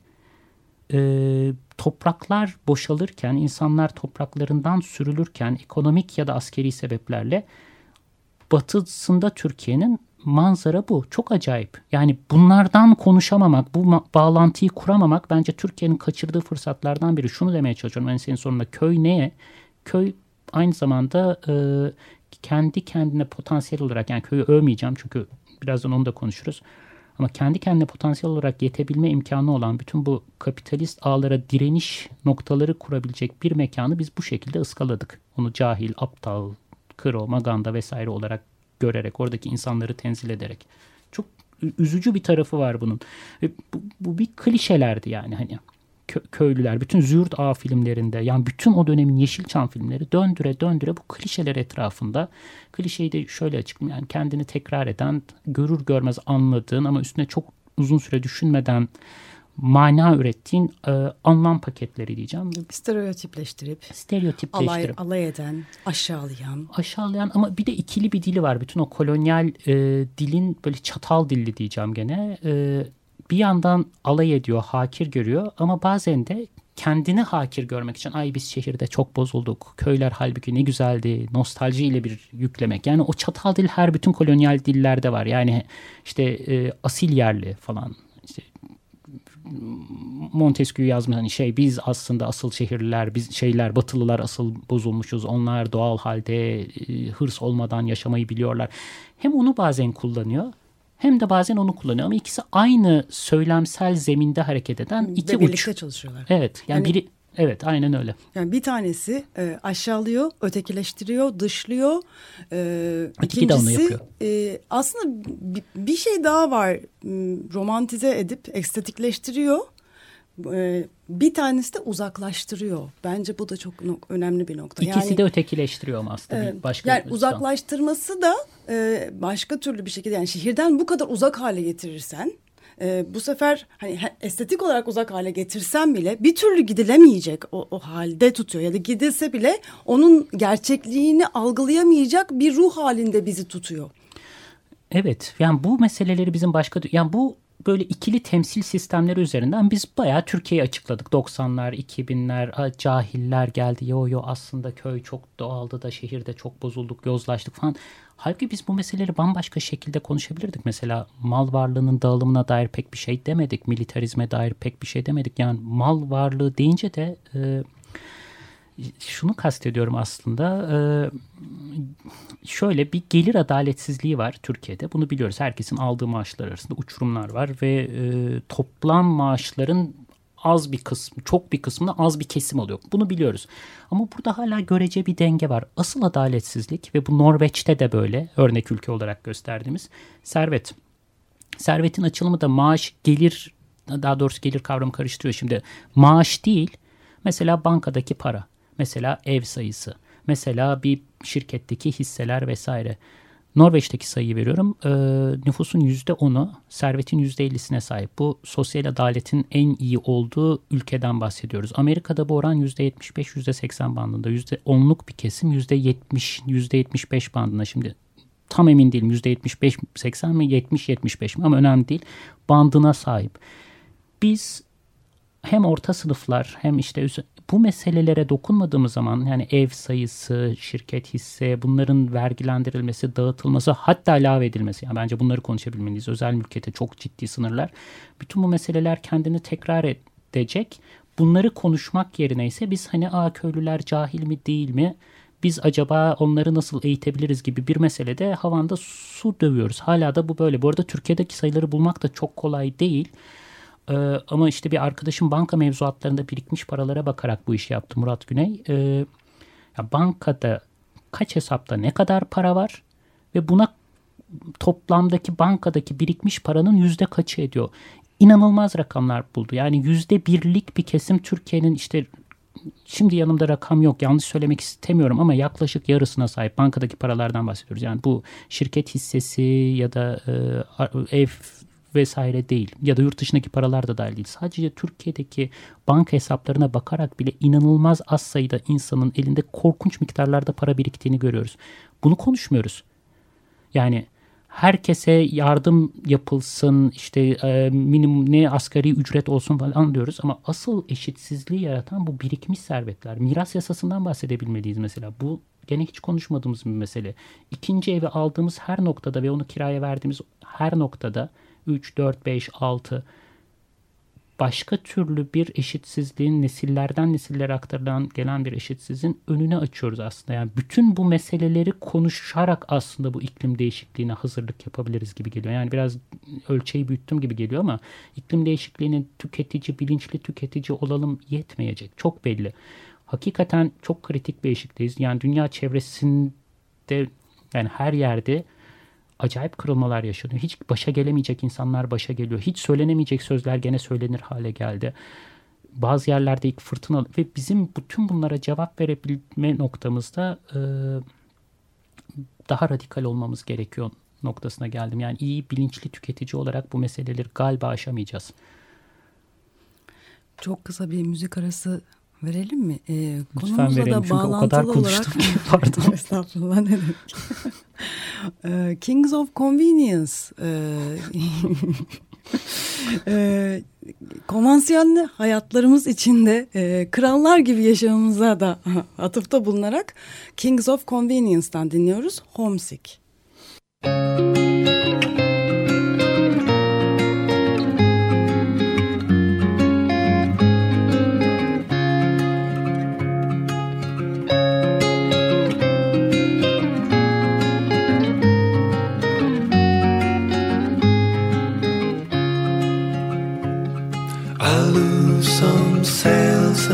e, topraklar boşalırken, insanlar topraklarından sürülürken ekonomik ya da askeri sebeplerle batısında Türkiye'nin manzara bu. Çok acayip. Yani bunlardan konuşamamak, bu bağlantıyı kuramamak bence Türkiye'nin kaçırdığı fırsatlardan biri. Şunu demeye çalışıyorum ben senin sonunda. Köy neye? Köy aynı zamanda e, kendi kendine potansiyel olarak yani köyü övmeyeceğim çünkü birazdan onu da konuşuruz. Ama kendi kendine potansiyel olarak yetebilme imkanı olan bütün bu kapitalist ağlara direniş noktaları kurabilecek bir mekanı biz bu şekilde ıskaladık. Onu cahil, aptal, kro, maganda vesaire olarak görerek, oradaki insanları tenzil ederek. Çok üzücü bir tarafı var bunun. Bu, bu bir klişelerdi yani hani köylüler, bütün Züğürt Ağa filmlerinde yani bütün o dönemin Yeşilçam filmleri döndüre döndüre bu klişeler etrafında. Klişeyi de şöyle açıklayayım yani kendini tekrar eden, görür görmez anladığın ama üstüne çok uzun süre düşünmeden mana ürettiğin e, anlam paketleri diyeceğim. Stereotipleştirip, stereotipleştirip, alay, alay eden, aşağılayan. Aşağılayan ama bir de ikili bir dili var. Bütün o kolonyal e, dilin böyle çatal dilli diyeceğim gene. E, bir yandan alay ediyor, hakir görüyor ama bazen de kendini hakir görmek için ay biz şehirde çok bozulduk. Köyler halbuki ne güzeldi. Nostaljiyle bir yüklemek. Yani o çatal dil her bütün kolonyal dillerde var. Yani işte e, asil yerli falan. İşte Montesquieu yazmış hani şey biz aslında asıl şehirliler biz şeyler batılılar asıl bozulmuşuz onlar doğal halde e, hırs olmadan yaşamayı biliyorlar. Hem onu bazen kullanıyor hem de bazen onu kullanıyor ama ikisi aynı söylemsel zeminde hareket eden iki Ve uç. birlikte çalışıyorlar. Evet yani, yani biri Evet aynen öyle. Yani bir tanesi e, aşağılıyor, ötekileştiriyor, dışlıyor. E, Öteki de onu yapıyor. E, aslında bir, bir şey daha var. Romantize edip estetikleştiriyor. E, bir tanesi de uzaklaştırıyor. Bence bu da çok önemli bir nokta. İkisi yani, de ötekileştiriyor ama aslında. E, başka yani uzaklaştırması da e, başka türlü bir şekilde yani şehirden bu kadar uzak hale getirirsen e, bu sefer hani estetik olarak uzak hale getirsen bile bir türlü gidilemeyecek o, o halde tutuyor ya da gidilse bile onun gerçekliğini algılayamayacak bir ruh halinde bizi tutuyor. Evet yani bu meseleleri bizim başka yani bu böyle ikili temsil sistemleri üzerinden biz bayağı Türkiye'yi açıkladık. 90'lar, 2000'ler, cahiller geldi. Yo yo aslında köy çok doğaldı da şehirde çok bozulduk, yozlaştık falan. Halbuki biz bu meseleleri bambaşka şekilde konuşabilirdik. Mesela mal varlığının dağılımına dair pek bir şey demedik. Militarizme dair pek bir şey demedik. Yani mal varlığı deyince de e, şunu kastediyorum aslında. E, şöyle bir gelir adaletsizliği var Türkiye'de. Bunu biliyoruz. Herkesin aldığı maaşlar arasında uçurumlar var ve e, toplam maaşların az bir kısmı, çok bir kısmını az bir kesim alıyor. Bunu biliyoruz. Ama burada hala görece bir denge var. Asıl adaletsizlik ve bu Norveç'te de böyle örnek ülke olarak gösterdiğimiz servet. Servetin açılımı da maaş, gelir, daha doğrusu gelir kavramı karıştırıyor şimdi. Maaş değil, mesela bankadaki para, mesela ev sayısı, mesela bir şirketteki hisseler vesaire. Norveç'teki sayıyı veriyorum. E, nüfusun %10'u servetin %50'sine sahip. Bu sosyal adaletin en iyi olduğu ülkeden bahsediyoruz. Amerika'da bu oran %75-%80 bandında. %10'luk bir kesim %70, %75 bandında. Şimdi tam emin değilim %75-80 mi 70-75 mi ama önemli değil. Bandına sahip. Biz hem orta sınıflar hem işte bu meselelere dokunmadığımız zaman yani ev sayısı, şirket hisse, bunların vergilendirilmesi, dağıtılması hatta ilave edilmesi. Yani bence bunları konuşabilmeliyiz. Özel mülkiyete çok ciddi sınırlar. Bütün bu meseleler kendini tekrar edecek. Bunları konuşmak yerine ise biz hani Aa, köylüler cahil mi değil mi? biz acaba onları nasıl eğitebiliriz gibi bir meselede havanda su dövüyoruz. Hala da bu böyle. Bu arada Türkiye'deki sayıları bulmak da çok kolay değil. Ee, ama işte bir arkadaşım banka mevzuatlarında birikmiş paralara bakarak bu işi yaptı Murat Güney. Ee, ya bankada kaç hesapta ne kadar para var ve buna toplamdaki bankadaki birikmiş paranın yüzde kaçı ediyor? İnanılmaz rakamlar buldu. Yani yüzde birlik bir kesim Türkiye'nin işte şimdi yanımda rakam yok yanlış söylemek istemiyorum ama yaklaşık yarısına sahip bankadaki paralardan bahsediyoruz. Yani bu şirket hissesi ya da e, ev vesaire değil ya da yurt dışındaki paralar da dahil değil. Sadece Türkiye'deki banka hesaplarına bakarak bile inanılmaz az sayıda insanın elinde korkunç miktarlarda para biriktiğini görüyoruz. Bunu konuşmuyoruz. Yani herkese yardım yapılsın işte e, minimum ne asgari ücret olsun falan diyoruz ama asıl eşitsizliği yaratan bu birikmiş servetler. Miras yasasından bahsedebilmeliyiz mesela. Bu gene hiç konuşmadığımız bir mesele. İkinci evi aldığımız her noktada ve onu kiraya verdiğimiz her noktada 3, 4, 5, 6 başka türlü bir eşitsizliğin nesillerden nesillere aktarılan gelen bir eşitsizliğin önüne açıyoruz aslında. Yani bütün bu meseleleri konuşarak aslında bu iklim değişikliğine hazırlık yapabiliriz gibi geliyor. Yani biraz ölçeği büyüttüm gibi geliyor ama iklim değişikliğinin tüketici, bilinçli tüketici olalım yetmeyecek. Çok belli. Hakikaten çok kritik bir eşikteyiz. Yani dünya çevresinde yani her yerde acayip kırılmalar yaşanıyor. Hiç başa gelemeyecek insanlar başa geliyor. Hiç söylenemeyecek sözler gene söylenir hale geldi. Bazı yerlerde ilk fırtına ve bizim bütün bunlara cevap verebilme noktamızda e, daha radikal olmamız gerekiyor noktasına geldim. Yani iyi bilinçli tüketici olarak bu meseleleri galiba aşamayacağız. Çok kısa bir müzik arası verelim mi? Ee, Lütfen verelim çünkü o kadar konuştum. Olarak, pardon. Estağfurullah ne demek. Ee, Kings of Convenience. Ee, e, konvansiyonel hayatlarımız içinde e, krallar gibi yaşamamıza da atıfta bulunarak Kings of Convenience'dan dinliyoruz Homesick. Müzik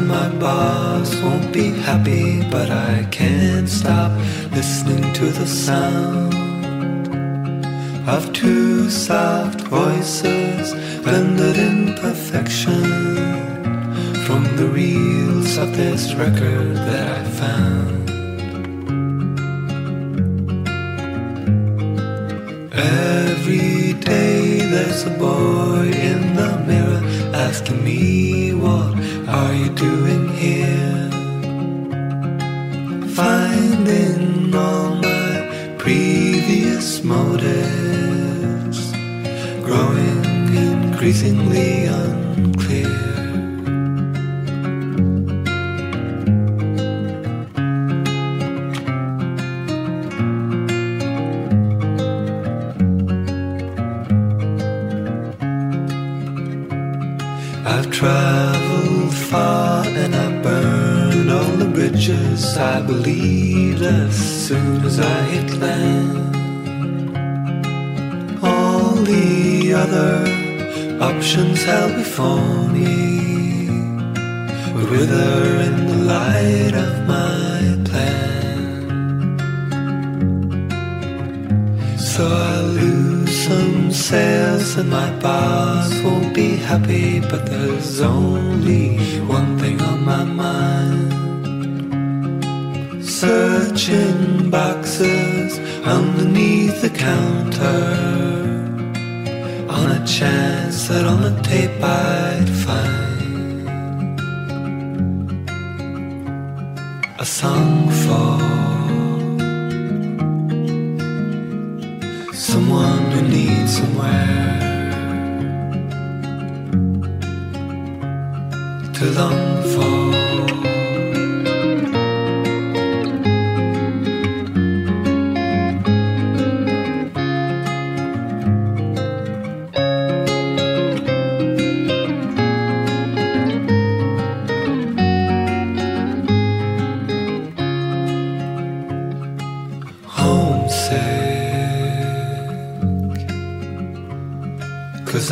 and my boss won't be happy, but I can't stop listening to the sound of two soft voices blended in perfection from the reels of this record that I found. Every day there's a boy in the asking me what are you doing here? Finding all my previous motives, growing increasingly unclear. I believed as soon as I hit land. All the other options held before me would wither in the light of my plan. So I lose some sales and my boss won't be happy, but there's only one thing on my mind searching boxes underneath the counter. On a chance that on the tape I'd find a song for someone who needs somewhere to long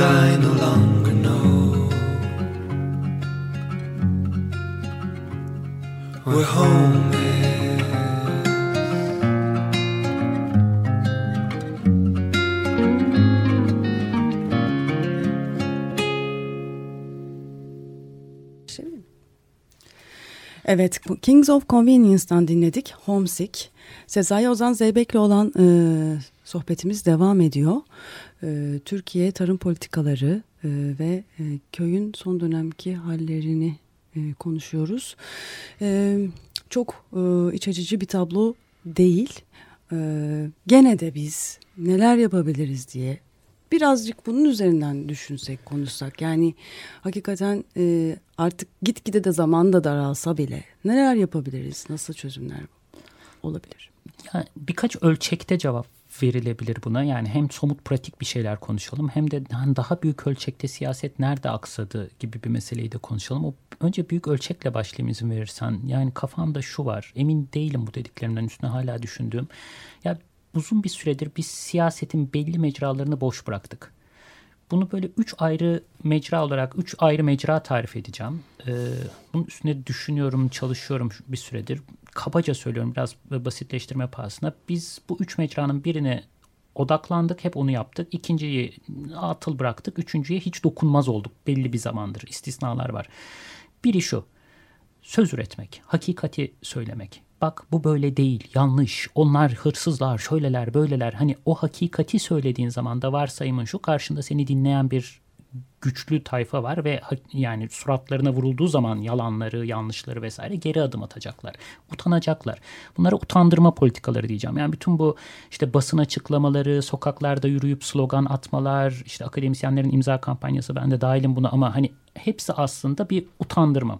I no longer know where home is. Evet, Kings of Convenience'dan dinledik. Homesick. Sezai Ozan Zeybek'le olan e, sohbetimiz devam ediyor. E, Türkiye tarım politikaları e, ve e, köyün son dönemki hallerini e, konuşuyoruz. E, çok e, iç açıcı bir tablo değil. E, gene de biz neler yapabiliriz diye birazcık bunun üzerinden düşünsek, konuşsak. Yani hakikaten e, artık gitgide de zaman da daralsa bile neler yapabiliriz, nasıl çözümler olabilir? Yani birkaç ölçekte cevap verilebilir buna. Yani hem somut pratik bir şeyler konuşalım hem de daha büyük ölçekte siyaset nerede aksadı gibi bir meseleyi de konuşalım. O önce büyük ölçekle başlayayım izin verirsen. Yani kafamda şu var. Emin değilim bu dediklerimden üstüne hala düşündüğüm. Ya uzun bir süredir biz siyasetin belli mecralarını boş bıraktık. Bunu böyle üç ayrı mecra olarak üç ayrı mecra tarif edeceğim. Ee, bunun üstüne düşünüyorum, çalışıyorum bir süredir. Kabaca söylüyorum biraz basitleştirme pahasına. Biz bu üç mecranın birine odaklandık, hep onu yaptık. İkinciyi atıl bıraktık, üçüncüye hiç dokunmaz olduk belli bir zamandır. İstisnalar var. Biri şu, söz üretmek, hakikati söylemek bak bu böyle değil, yanlış, onlar hırsızlar, şöyleler, böyleler. Hani o hakikati söylediğin zaman da varsayımın şu karşında seni dinleyen bir güçlü tayfa var ve yani suratlarına vurulduğu zaman yalanları, yanlışları vesaire geri adım atacaklar. Utanacaklar. Bunlara utandırma politikaları diyeceğim. Yani bütün bu işte basın açıklamaları, sokaklarda yürüyüp slogan atmalar, işte akademisyenlerin imza kampanyası ben de dahilim buna ama hani hepsi aslında bir utandırma.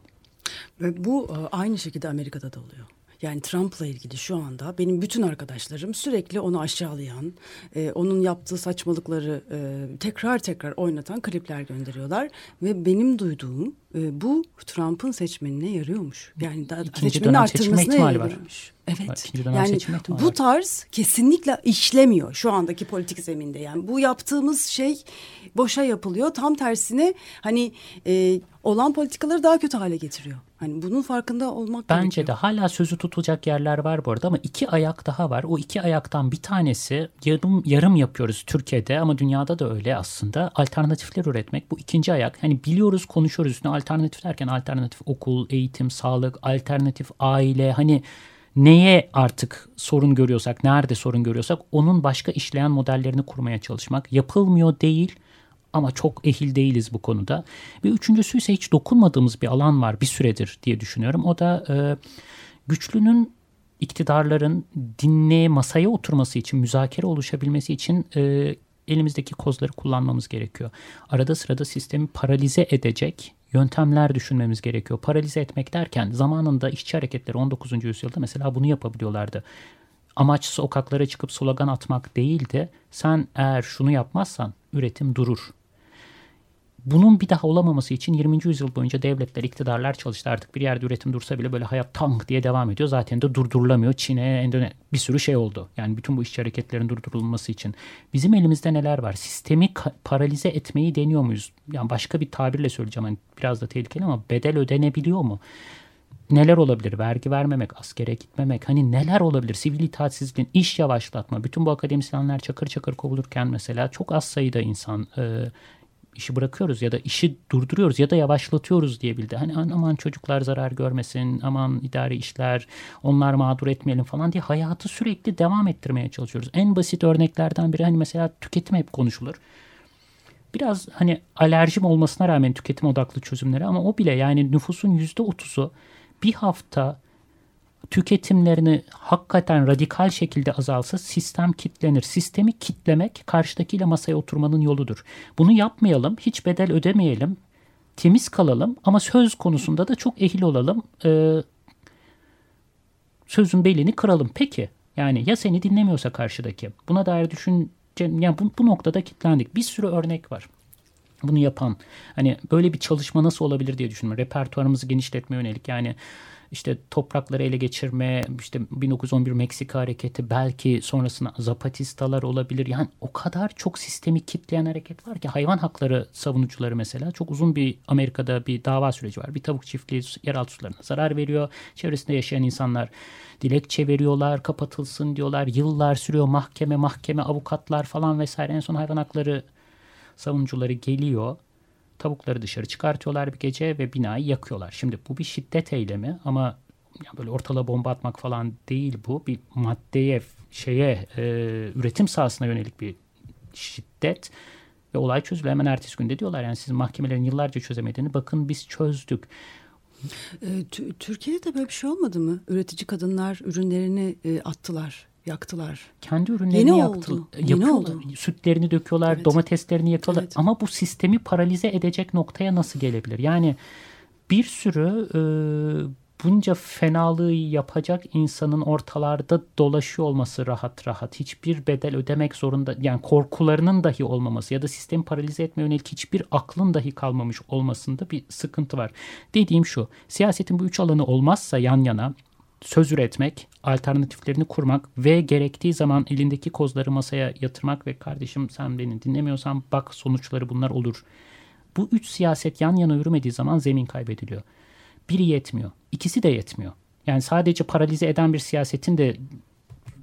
Bu e, aynı şekilde Amerika'da da oluyor. Yani Trump'la ilgili şu anda benim bütün arkadaşlarım sürekli onu aşağılayan, e, onun yaptığı saçmalıkları e, tekrar tekrar oynatan klipler gönderiyorlar. Ve benim duyduğum e, bu Trump'ın seçmenine yarıyormuş. Yani da, seçmenin arttırmasına yarıyormuş. Evet. Yani bu tarz kesinlikle işlemiyor şu andaki politik zeminde. Yani bu yaptığımız şey boşa yapılıyor. Tam tersine hani e, olan politikaları daha kötü hale getiriyor. Hani bunun farkında olmak Bence gerekiyor. de hala sözü tutulacak yerler var bu arada ama iki ayak daha var. O iki ayaktan bir tanesi yarım yarım yapıyoruz Türkiye'de ama dünyada da öyle aslında. Alternatifler üretmek bu ikinci ayak. Hani biliyoruz konuşuyoruz üstüne alternatif derken alternatif okul, eğitim, sağlık, alternatif aile hani neye artık sorun görüyorsak, nerede sorun görüyorsak onun başka işleyen modellerini kurmaya çalışmak. Yapılmıyor değil ama çok ehil değiliz bu konuda. Ve üçüncüsü ise hiç dokunmadığımız bir alan var bir süredir diye düşünüyorum. O da e, güçlünün iktidarların dinleye masaya oturması için, müzakere oluşabilmesi için e, elimizdeki kozları kullanmamız gerekiyor. Arada sırada sistemi paralize edecek yöntemler düşünmemiz gerekiyor. Paralize etmek derken zamanında işçi hareketleri 19. yüzyılda mesela bunu yapabiliyorlardı. Amaç sokaklara çıkıp slogan atmak değildi. Sen eğer şunu yapmazsan üretim durur bunun bir daha olamaması için 20. yüzyıl boyunca devletler, iktidarlar çalıştı. Artık bir yerde üretim dursa bile böyle hayat tank diye devam ediyor. Zaten de durdurulamıyor. Çin'e, Endone bir sürü şey oldu. Yani bütün bu işçi hareketlerin durdurulması için. Bizim elimizde neler var? Sistemi paralize etmeyi deniyor muyuz? Yani başka bir tabirle söyleyeceğim. Hani biraz da tehlikeli ama bedel ödenebiliyor mu? neler olabilir? Vergi vermemek, askere gitmemek, hani neler olabilir? Sivil itaatsizliğin, iş yavaşlatma. Bütün bu akademisyenler çakır çakır kovulurken mesela çok az sayıda insan e, işi bırakıyoruz ya da işi durduruyoruz ya da yavaşlatıyoruz diye bildi. Hani aman çocuklar zarar görmesin, aman idari işler, onlar mağdur etmeyelim falan diye hayatı sürekli devam ettirmeye çalışıyoruz. En basit örneklerden biri hani mesela tüketim hep konuşulur. Biraz hani alerjim olmasına rağmen tüketim odaklı çözümleri ama o bile yani nüfusun yüzde otuzu bir hafta tüketimlerini hakikaten radikal şekilde azalsa sistem kitlenir. Sistemi kitlemek karşıdakiyle masaya oturmanın yoludur. Bunu yapmayalım, hiç bedel ödemeyelim, temiz kalalım ama söz konusunda da çok ehil olalım. Ee, sözün belini kıralım. Peki yani ya seni dinlemiyorsa karşıdaki buna dair düşünce yani bu, bu noktada kitlendik. Bir sürü örnek var bunu yapan hani böyle bir çalışma nasıl olabilir diye düşünüyorum. Repertuarımızı genişletmeye yönelik yani işte toprakları ele geçirme, işte 1911 Meksika hareketi, belki sonrasında Zapatistalar olabilir. Yani o kadar çok sistemi kitleyen hareket var ki hayvan hakları savunucuları mesela çok uzun bir Amerika'da bir dava süreci var. Bir tavuk çiftliği yeraltı sularına zarar veriyor. Çevresinde yaşayan insanlar dilekçe veriyorlar, kapatılsın diyorlar. Yıllar sürüyor mahkeme, mahkeme, avukatlar falan vesaire. En son hayvan hakları savunucuları geliyor Tavukları dışarı çıkartıyorlar bir gece ve binayı yakıyorlar. Şimdi bu bir şiddet eylemi ama yani böyle ortalığa bomba atmak falan değil bu. Bir maddeye, şeye, e, üretim sahasına yönelik bir şiddet ve olay çözülüyor. Hemen ertesi günde diyorlar yani sizin mahkemelerin yıllarca çözemediğini bakın biz çözdük. E, Türkiye'de de böyle bir şey olmadı mı? Üretici kadınlar ürünlerini e, attılar yaktılar. Kendi ürünlerini Yeni yaktı, oldu. Yeni oldu. Sütlerini döküyorlar, evet. domateslerini yakıyorlar. Evet. Ama bu sistemi paralize edecek noktaya nasıl gelebilir? Yani bir sürü e, bunca fenalığı yapacak insanın ortalarda dolaşıyor olması rahat rahat hiçbir bedel ödemek zorunda yani korkularının dahi olmaması ya da sistemi paralize etme yönelik hiçbir aklın dahi kalmamış olmasında bir sıkıntı var. Dediğim şu siyasetin bu üç alanı olmazsa yan yana söz üretmek, alternatiflerini kurmak ve gerektiği zaman elindeki kozları masaya yatırmak ve kardeşim sen beni dinlemiyorsan bak sonuçları bunlar olur. Bu üç siyaset yan yana yürümediği zaman zemin kaybediliyor. Biri yetmiyor. ikisi de yetmiyor. Yani sadece paralize eden bir siyasetin de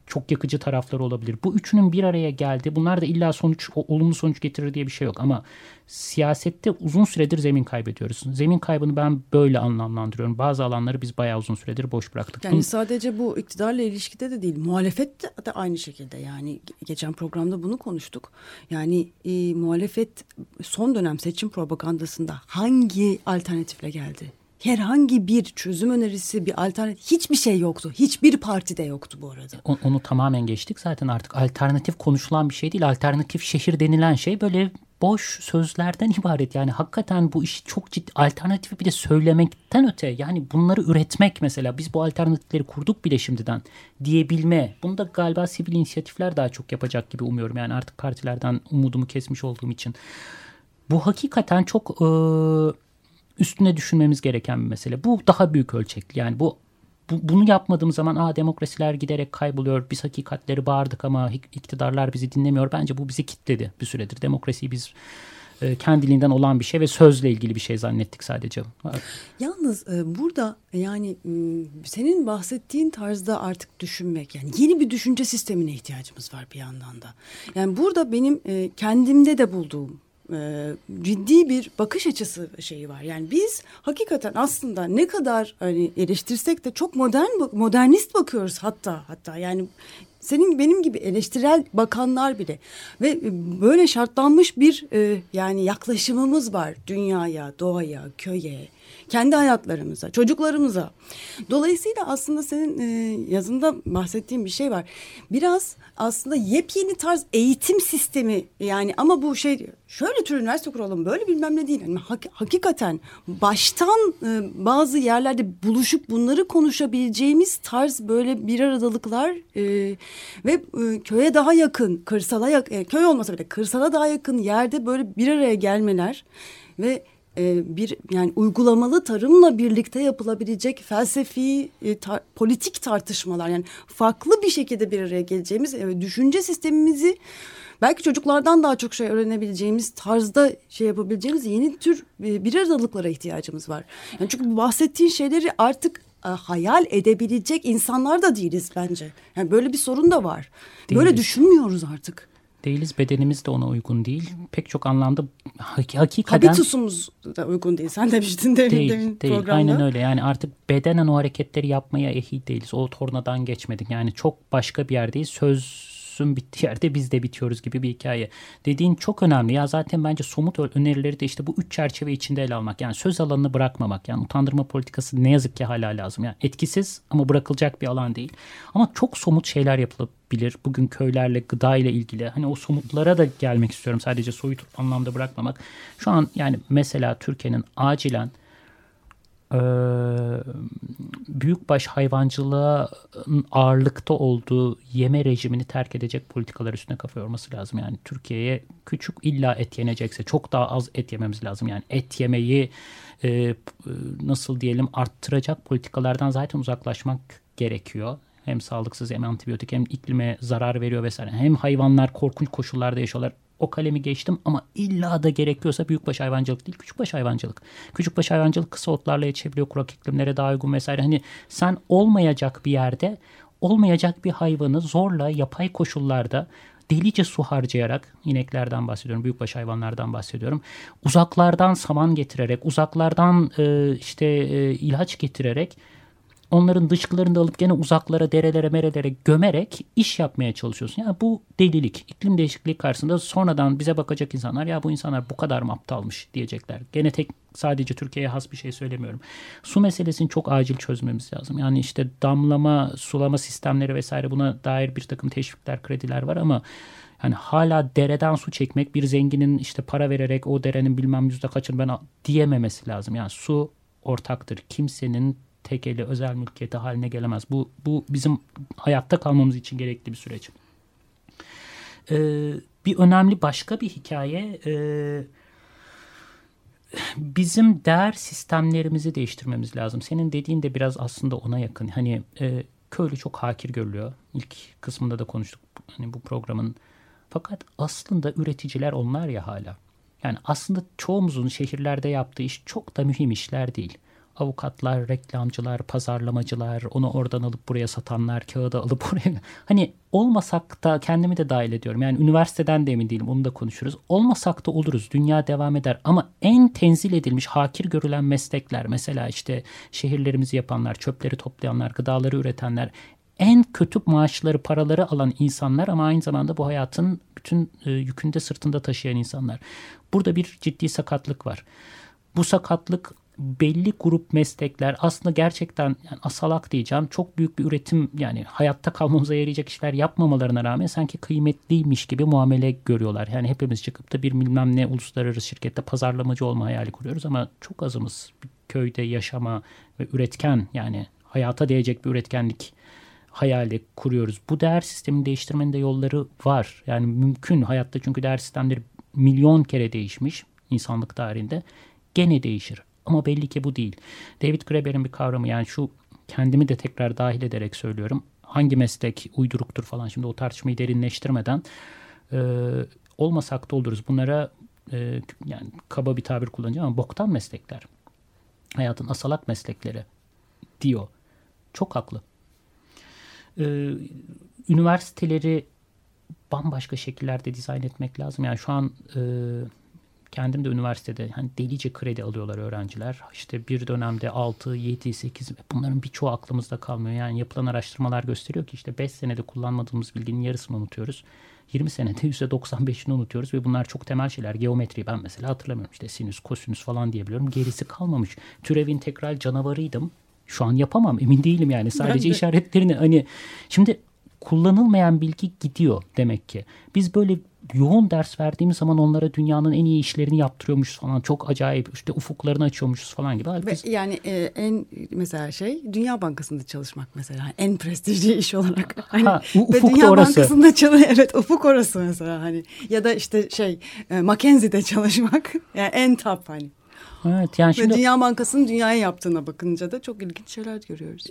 çok yakıcı tarafları olabilir. Bu üçünün bir araya geldi. Bunlar da illa sonuç olumlu sonuç getirir diye bir şey yok ama siyasette uzun süredir zemin kaybediyoruz. Zemin kaybını ben böyle anlamlandırıyorum. Bazı alanları biz bayağı uzun süredir boş bıraktık. Yani Bunu... sadece bu iktidarla ilişkide de değil. Muhalefet de, aynı şekilde. Yani geçen programda bunu konuştuk. Yani e, muhalefet son dönem seçim propagandasında hangi alternatifle geldi? Herhangi bir çözüm önerisi, bir alternatif hiçbir şey yoktu. Hiçbir partide yoktu bu arada. Onu, onu tamamen geçtik zaten artık alternatif konuşulan bir şey değil. Alternatif şehir denilen şey böyle boş sözlerden ibaret. Yani hakikaten bu iş çok ciddi alternatifi bir de söylemekten öte yani bunları üretmek mesela biz bu alternatifleri kurduk bile şimdiden diyebilme. Bunu da galiba sivil inisiyatifler daha çok yapacak gibi umuyorum. Yani artık partilerden umudumu kesmiş olduğum için. Bu hakikaten çok e, üstüne düşünmemiz gereken bir mesele. Bu daha büyük ölçekli. Yani bu, bu bunu yapmadığım zaman aa demokrasiler giderek kayboluyor. Biz hakikatleri bağırdık ama iktidarlar bizi dinlemiyor. Bence bu bizi kitledi bir süredir. Demokrasiyi biz e, kendiliğinden olan bir şey ve sözle ilgili bir şey zannettik sadece. Yalnız e, burada yani senin bahsettiğin tarzda artık düşünmek yani yeni bir düşünce sistemine ihtiyacımız var bir yandan da. Yani burada benim e, kendimde de bulduğum e, ciddi bir bakış açısı şeyi var. Yani biz hakikaten aslında ne kadar hani eleştirsek de çok modern modernist bakıyoruz hatta hatta yani senin benim gibi eleştirel bakanlar bile ve e, böyle şartlanmış bir e, yani yaklaşımımız var dünyaya, doğaya, köye, kendi hayatlarımıza, çocuklarımıza. Dolayısıyla aslında senin e, yazında bahsettiğin bir şey var. Biraz aslında yepyeni tarz eğitim sistemi yani ama bu şey şöyle tür üniversite kuralım böyle bilmem ne değil. Yani hak, hakikaten baştan e, bazı yerlerde buluşup bunları konuşabileceğimiz tarz böyle bir aradalıklar e, ve e, köye daha yakın, kırsala yakın, e, köy olmasa bile kırsala daha yakın yerde böyle bir araya gelmeler ve e, bir yani uygulamalı tarımla birlikte yapılabilecek felsefi e, tar politik tartışmalar yani farklı bir şekilde bir araya geleceğimiz e, düşünce sistemimizi belki çocuklardan daha çok şey öğrenebileceğimiz tarzda şey yapabileceğimiz yeni tür e, bir aralıklara ihtiyacımız var. Yani çünkü bahsettiğin şeyleri artık e, hayal edebilecek insanlar da değiliz bence. Yani böyle bir sorun da var. Değiliz. Böyle düşünmüyoruz artık değiliz. Bedenimiz de ona uygun değil. Pek çok anlamda hakikaten... Habitusumuz da uygun değil. Sen demiştin demin, değil, demin değil. programda. Aynen öyle. Yani artık bedenen o hareketleri yapmaya ehil değiliz. O tornadan geçmedik. Yani çok başka bir yerdeyiz. Söz Füsun bittiği yerde biz de bitiyoruz gibi bir hikaye. Dediğin çok önemli. Ya zaten bence somut önerileri de işte bu üç çerçeve içinde ele almak. Yani söz alanını bırakmamak. Yani utandırma politikası ne yazık ki hala lazım. Yani etkisiz ama bırakılacak bir alan değil. Ama çok somut şeyler yapılabilir. Bugün köylerle, gıda ile ilgili. Hani o somutlara da gelmek istiyorum. Sadece soyut anlamda bırakmamak. Şu an yani mesela Türkiye'nin acilen e, büyükbaş hayvancılığın ağırlıkta olduğu yeme rejimini terk edecek politikalar üstüne kafa yorması lazım. Yani Türkiye'ye küçük illa et yenecekse çok daha az et yememiz lazım. Yani et yemeyi e, nasıl diyelim arttıracak politikalardan zaten uzaklaşmak gerekiyor. Hem sağlıksız hem antibiyotik hem iklime zarar veriyor vesaire. Hem hayvanlar korkunç koşullarda yaşıyorlar o kalemi geçtim ama illa da gerekiyorsa büyükbaş hayvancılık değil küçükbaş hayvancılık. Küçükbaş hayvancılık kısa otlarla yetişebiliyor kurak iklimlere daha uygun vesaire. Hani sen olmayacak bir yerde olmayacak bir hayvanı zorla yapay koşullarda delice su harcayarak ineklerden bahsediyorum, büyükbaş hayvanlardan bahsediyorum. Uzaklardan saman getirerek, uzaklardan e, işte e, ilaç getirerek onların dışkılarını da alıp gene uzaklara, derelere, merelere gömerek iş yapmaya çalışıyorsun. Yani bu delilik. İklim değişikliği karşısında sonradan bize bakacak insanlar ya bu insanlar bu kadar mı aptalmış diyecekler. Gene tek sadece Türkiye'ye has bir şey söylemiyorum. Su meselesini çok acil çözmemiz lazım. Yani işte damlama, sulama sistemleri vesaire buna dair bir takım teşvikler, krediler var ama yani hala dereden su çekmek bir zenginin işte para vererek o derenin bilmem yüzde kaçını ben diyememesi lazım. Yani su ortaktır. Kimsenin tek eli özel mülkiyeti haline gelemez. Bu, bu bizim hayatta kalmamız için gerekli bir süreç. Ee, bir önemli başka bir hikaye e, bizim değer sistemlerimizi değiştirmemiz lazım. Senin dediğin de biraz aslında ona yakın. Hani e, köylü çok hakir görülüyor. İlk kısmında da konuştuk hani bu programın. Fakat aslında üreticiler onlar ya hala. Yani aslında çoğumuzun şehirlerde yaptığı iş çok da mühim işler değil avukatlar, reklamcılar, pazarlamacılar, onu oradan alıp buraya satanlar, kağıda alıp oraya. Hani olmasak da kendimi de dahil ediyorum. Yani üniversiteden de emin değilim onu da konuşuruz. Olmasak da oluruz. Dünya devam eder. Ama en tenzil edilmiş, hakir görülen meslekler mesela işte şehirlerimizi yapanlar, çöpleri toplayanlar, gıdaları üretenler en kötü maaşları, paraları alan insanlar ama aynı zamanda bu hayatın bütün e, yükünde sırtında taşıyan insanlar. Burada bir ciddi sakatlık var. Bu sakatlık belli grup meslekler aslında gerçekten yani asalak diyeceğim çok büyük bir üretim yani hayatta kalmamıza yarayacak işler yapmamalarına rağmen sanki kıymetliymiş gibi muamele görüyorlar. Yani hepimiz çıkıp da bir bilmem ne uluslararası şirkette pazarlamacı olma hayali kuruyoruz ama çok azımız köyde yaşama ve üretken yani hayata değecek bir üretkenlik hayali kuruyoruz. Bu değer sistemini değiştirmenin de yolları var. Yani mümkün hayatta çünkü değer sistemleri milyon kere değişmiş insanlık tarihinde gene değişir. Ama belli ki bu değil. David Graeber'in bir kavramı yani şu kendimi de tekrar dahil ederek söylüyorum. Hangi meslek uyduruktur falan şimdi o tartışmayı derinleştirmeden e, olmasak da oluruz. Bunlara e, yani kaba bir tabir kullanacağım ama boktan meslekler. Hayatın asalak meslekleri diyor. Çok haklı. E, üniversiteleri bambaşka şekillerde dizayn etmek lazım. Yani şu an e, kendim de üniversitede hani delice kredi alıyorlar öğrenciler. İşte bir dönemde 6, 7, 8 bunların birçoğu aklımızda kalmıyor. Yani yapılan araştırmalar gösteriyor ki işte 5 senede kullanmadığımız bilginin yarısını unutuyoruz. 20 senede %95'ini unutuyoruz ve bunlar çok temel şeyler. Geometri ben mesela hatırlamıyorum. İşte sinüs, kosinüs falan diyebiliyorum. Gerisi kalmamış. Türev integral canavarıydım. Şu an yapamam emin değilim yani. Sadece işaretlerini hani şimdi kullanılmayan bilgi gidiyor demek ki. Biz böyle yoğun ders verdiğimiz zaman onlara dünyanın en iyi işlerini yaptırıyormuşuz falan. Çok acayip işte ufuklarını açıyormuşuz falan gibi. Ve yani e, en mesela şey Dünya Bankası'nda çalışmak mesela en prestijli iş olarak. Hani, ha, ufuk ve Dünya orası. Bankası'nda çalış evet ufuk orası mesela hani ya da işte şey e, Mackenzie'de çalışmak yani en top hani. Evet yani şimdi... Ve Dünya Bankası'nın dünyaya yaptığına bakınca da çok ilginç şeyler görüyoruz.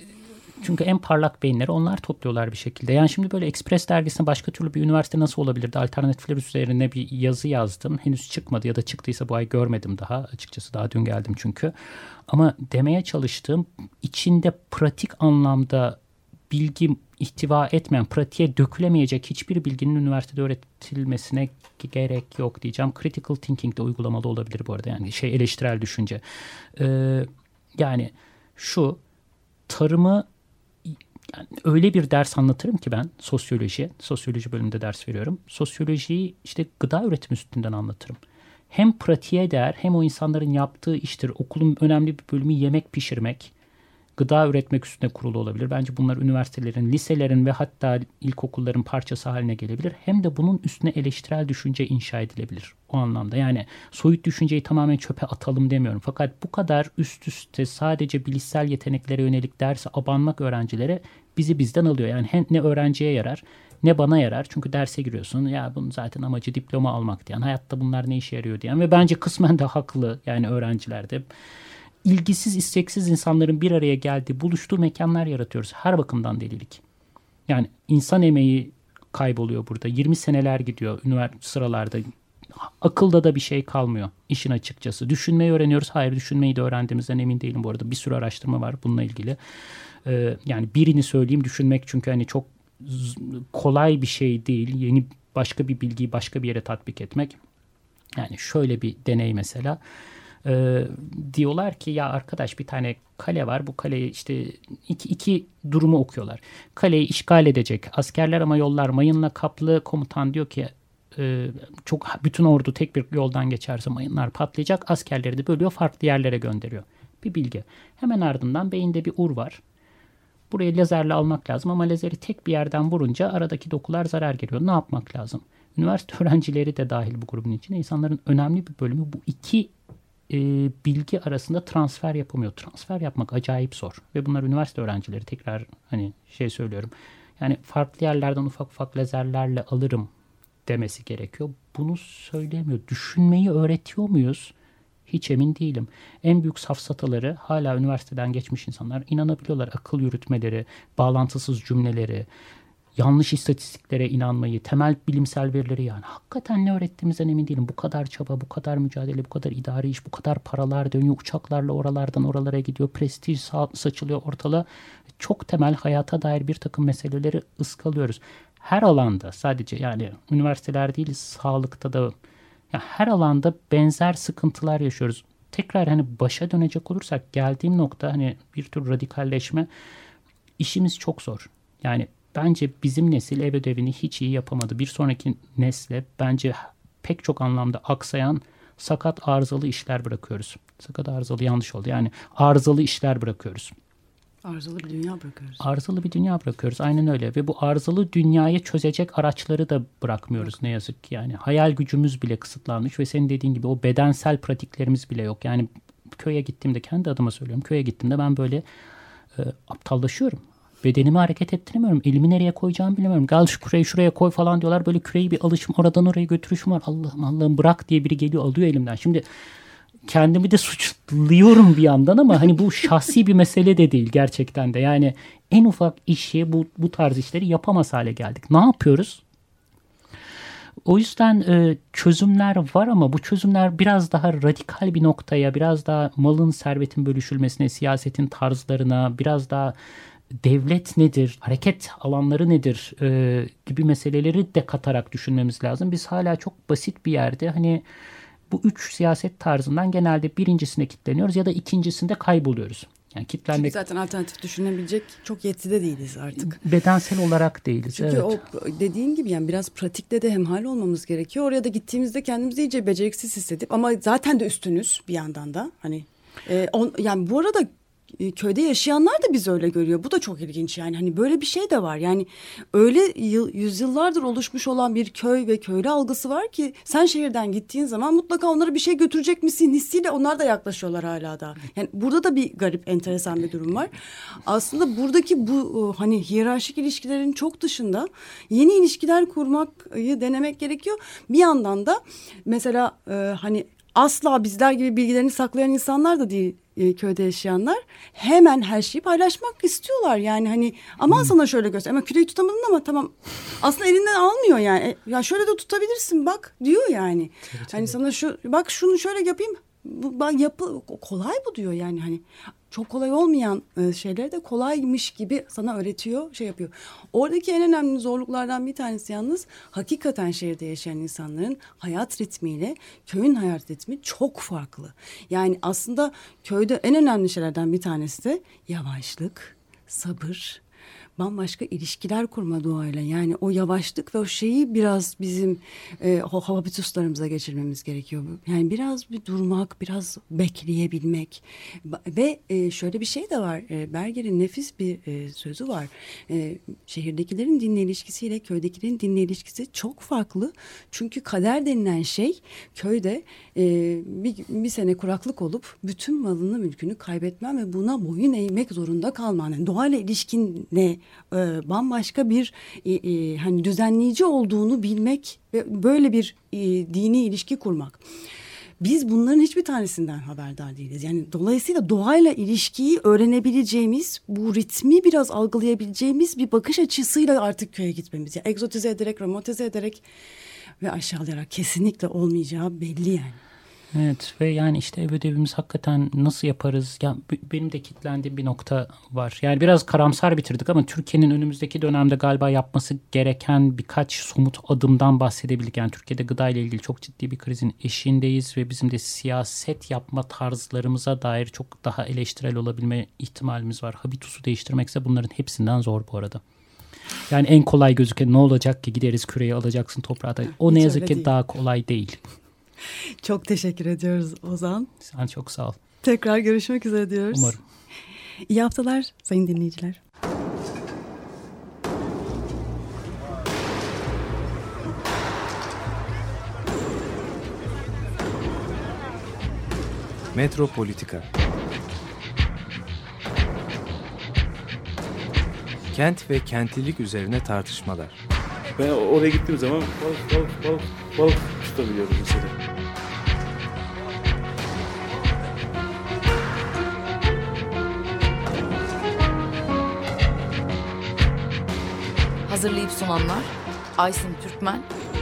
Çünkü en parlak beyinleri onlar topluyorlar bir şekilde. Yani şimdi böyle Express dergisine başka türlü bir üniversite nasıl olabilirdi? Alternatifler üzerine bir yazı yazdım. Henüz çıkmadı ya da çıktıysa bu ay görmedim daha. Açıkçası daha dün geldim çünkü. Ama demeye çalıştığım içinde pratik anlamda bilgi ihtiva etmeyen, pratiğe dökülemeyecek hiçbir bilginin üniversitede öğretilmesine gerek yok diyeceğim. Critical thinking de uygulamalı olabilir bu arada. Yani şey eleştirel düşünce. Ee, yani şu tarımı yani öyle bir ders anlatırım ki ben sosyoloji, sosyoloji bölümünde ders veriyorum. Sosyolojiyi işte gıda üretimi üstünden anlatırım. Hem pratiğe değer hem o insanların yaptığı iştir. Okulun önemli bir bölümü yemek pişirmek. Gıda üretmek üstüne kurulu olabilir. Bence bunlar üniversitelerin, liselerin ve hatta ilkokulların parçası haline gelebilir. Hem de bunun üstüne eleştirel düşünce inşa edilebilir o anlamda. Yani soyut düşünceyi tamamen çöpe atalım demiyorum. Fakat bu kadar üst üste sadece bilişsel yeteneklere yönelik derse abanmak öğrencilere bizi bizden alıyor. Yani hem ne öğrenciye yarar ne bana yarar. Çünkü derse giriyorsun ya bunun zaten amacı diploma almak diyen. Hayatta bunlar ne işe yarıyor diyen. Ve bence kısmen de haklı yani öğrencilerde. İlgisiz isteksiz insanların bir araya geldiği buluştuğu mekanlar yaratıyoruz. Her bakımdan delilik. Yani insan emeği kayboluyor burada. 20 seneler gidiyor üniversite sıralarda. Akılda da bir şey kalmıyor işin açıkçası. Düşünmeyi öğreniyoruz. Hayır düşünmeyi de öğrendiğimizden emin değilim bu arada. Bir sürü araştırma var bununla ilgili. Ee, yani birini söyleyeyim düşünmek çünkü hani çok kolay bir şey değil. Yeni başka bir bilgiyi başka bir yere tatbik etmek. Yani şöyle bir deney mesela. Ee, diyorlar ki ya arkadaş bir tane kale var. Bu kaleyi işte iki, iki durumu okuyorlar. Kaleyi işgal edecek askerler ama yollar mayınla kaplı. Komutan diyor ki e, çok bütün ordu tek bir yoldan geçerse mayınlar patlayacak. Askerleri de bölüyor farklı yerlere gönderiyor. Bir bilgi. Hemen ardından beyinde bir ur var. Burayı lazerle almak lazım ama lazeri tek bir yerden vurunca aradaki dokular zarar geliyor. Ne yapmak lazım? Üniversite öğrencileri de dahil bu grubun içine. İnsanların önemli bir bölümü bu iki e, bilgi arasında transfer yapamıyor. Transfer yapmak acayip zor. Ve bunlar üniversite öğrencileri. Tekrar hani şey söylüyorum. Yani farklı yerlerden ufak ufak lazerlerle alırım demesi gerekiyor. Bunu söylemiyor. Düşünmeyi öğretiyor muyuz? Hiç emin değilim. En büyük safsataları hala üniversiteden geçmiş insanlar inanabiliyorlar. Akıl yürütmeleri, bağlantısız cümleleri, yanlış istatistiklere inanmayı, temel bilimsel verileri yani hakikaten ne öğrettiğimizden emin değilim. Bu kadar çaba, bu kadar mücadele, bu kadar idari iş, bu kadar paralar dönüyor. Uçaklarla oralardan oralara gidiyor. Prestij saçılıyor ortalığa. Çok temel hayata dair bir takım meseleleri ıskalıyoruz. Her alanda sadece yani üniversiteler değil sağlıkta da ya her alanda benzer sıkıntılar yaşıyoruz. Tekrar hani başa dönecek olursak geldiğim nokta hani bir tür radikalleşme işimiz çok zor. Yani bence bizim nesil ev ödevini hiç iyi yapamadı. Bir sonraki nesle bence pek çok anlamda aksayan sakat arızalı işler bırakıyoruz. Sakat arızalı yanlış oldu. Yani arızalı işler bırakıyoruz. Arızalı bir dünya bırakıyoruz. Arızalı bir dünya bırakıyoruz. Aynen öyle. Ve bu arızalı dünyayı çözecek araçları da bırakmıyoruz ne yazık ki. Yani hayal gücümüz bile kısıtlanmış ve senin dediğin gibi o bedensel pratiklerimiz bile yok. Yani köye gittiğimde kendi adıma söylüyorum. Köye gittiğimde ben böyle e, aptallaşıyorum. Bedenimi hareket ettiremiyorum. Elimi nereye koyacağımı bilmiyorum. Gel şu küreyi şuraya koy falan diyorlar. Böyle küreyi bir alışım oradan oraya götürüşüm var. Allah'ım Allah'ım bırak diye biri geliyor alıyor elimden. Şimdi kendimi de suçluyorum bir yandan ama hani bu şahsi bir mesele de değil gerçekten de. Yani en ufak işi bu, bu tarz işleri yapamaz hale geldik. Ne yapıyoruz? O yüzden e, çözümler var ama bu çözümler biraz daha radikal bir noktaya, biraz daha malın, servetin bölüşülmesine, siyasetin tarzlarına, biraz daha devlet nedir, hareket alanları nedir e, gibi meseleleri de katarak düşünmemiz lazım. Biz hala çok basit bir yerde hani bu üç siyaset tarzından genelde birincisine kitleniyoruz ya da ikincisinde kayboluyoruz. Yani kitlenmek... Çünkü zaten alternatif düşünebilecek çok yetide değiliz artık. Bedensel olarak değiliz. Çünkü evet. o dediğin gibi yani biraz pratikte de hemhal olmamız gerekiyor. Oraya da gittiğimizde kendimizi iyice beceriksiz hissedip ama zaten de üstünüz bir yandan da. Hani e, on, yani bu arada köyde yaşayanlar da biz öyle görüyor. Bu da çok ilginç yani. Hani böyle bir şey de var. Yani öyle yıl, yüzyıllardır oluşmuş olan bir köy ve köylü algısı var ki sen şehirden gittiğin zaman mutlaka onlara bir şey götürecek misin hissiyle onlar da yaklaşıyorlar hala da. Yani burada da bir garip enteresan bir durum var. Aslında buradaki bu e, hani hiyerarşik ilişkilerin çok dışında yeni ilişkiler kurmayı denemek gerekiyor. Bir yandan da mesela e, hani asla bizler gibi bilgilerini saklayan insanlar da değil e, köyde yaşayanlar hemen her şeyi paylaşmak istiyorlar. Yani hani aman hmm. sana şöyle göster ama küreği tutamadın ama tamam aslında elinden almıyor yani. E, ya şöyle de tutabilirsin bak diyor yani. Evet, hani evet. sana şu bak şunu şöyle yapayım bu bak yapı kolay bu diyor yani hani çok kolay olmayan e, şeyleri de kolaymış gibi sana öğretiyor, şey yapıyor. Oradaki en önemli zorluklardan bir tanesi yalnız hakikaten şehirde yaşayan insanların hayat ritmiyle köyün hayat ritmi çok farklı. Yani aslında köyde en önemli şeylerden bir tanesi de yavaşlık, sabır, bambaşka ilişkiler kurma doğayla. Yani o yavaşlık ve o şeyi biraz bizim e, habituslarımıza geçirmemiz gerekiyor. Yani biraz bir durmak, biraz bekleyebilmek. Ve e, şöyle bir şey de var. E, Berger'in nefis bir e, sözü var. E, şehirdekilerin dinle ilişkisiyle köydekilerin dinle ilişkisi çok farklı. Çünkü kader denilen şey köyde e, bir, bir sene kuraklık olup bütün malını mülkünü kaybetmen ve buna boyun eğmek zorunda kalman. Yani doğayla ilişkinle e, bambaşka bir e, e, hani düzenleyici olduğunu bilmek ve böyle bir e, dini ilişki kurmak. Biz bunların hiçbir tanesinden haberdar değiliz. Yani dolayısıyla doğayla ilişkiyi öğrenebileceğimiz, bu ritmi biraz algılayabileceğimiz bir bakış açısıyla artık köye gitmemiz. Yani egzotize ederek, romantize ederek ve aşağılayarak kesinlikle olmayacağı belli yani. Evet ve yani işte ev ödevimiz hakikaten nasıl yaparız? Ya benim de kitlendiğim bir nokta var. Yani biraz karamsar bitirdik ama Türkiye'nin önümüzdeki dönemde galiba yapması gereken birkaç somut adımdan bahsedebildik. Yani Türkiye'de gıda ile ilgili çok ciddi bir krizin eşiğindeyiz ve bizim de siyaset yapma tarzlarımıza dair çok daha eleştirel olabilme ihtimalimiz var. Habitusu değiştirmekse bunların hepsinden zor bu arada. Yani en kolay gözüken ne olacak ki gideriz küreyi alacaksın toprağa. O Hiç ne yazık ki değil. daha kolay değil. Çok teşekkür ediyoruz Ozan. Sen çok sağ ol. Tekrar görüşmek üzere diyoruz. Umarım. İyi haftalar sayın dinleyiciler. Metropolitika Kent ve kentlilik üzerine tartışmalar. Ben oraya gittiğim zaman balık balık balık balık tutabiliyorum mesela. Hazırlayıp sunanlar Aysin Türkmen,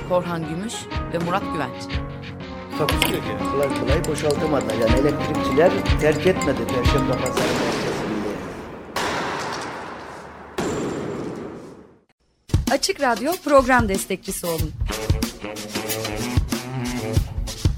Korhan Gümüş ve Murat Güvenç. Takusuyor yani. Kolay kolay boşaltamadılar. Yani elektrikçiler terk etmedi Perşembe Pazarı merkezini. Açık Radyo program destekçisi olun.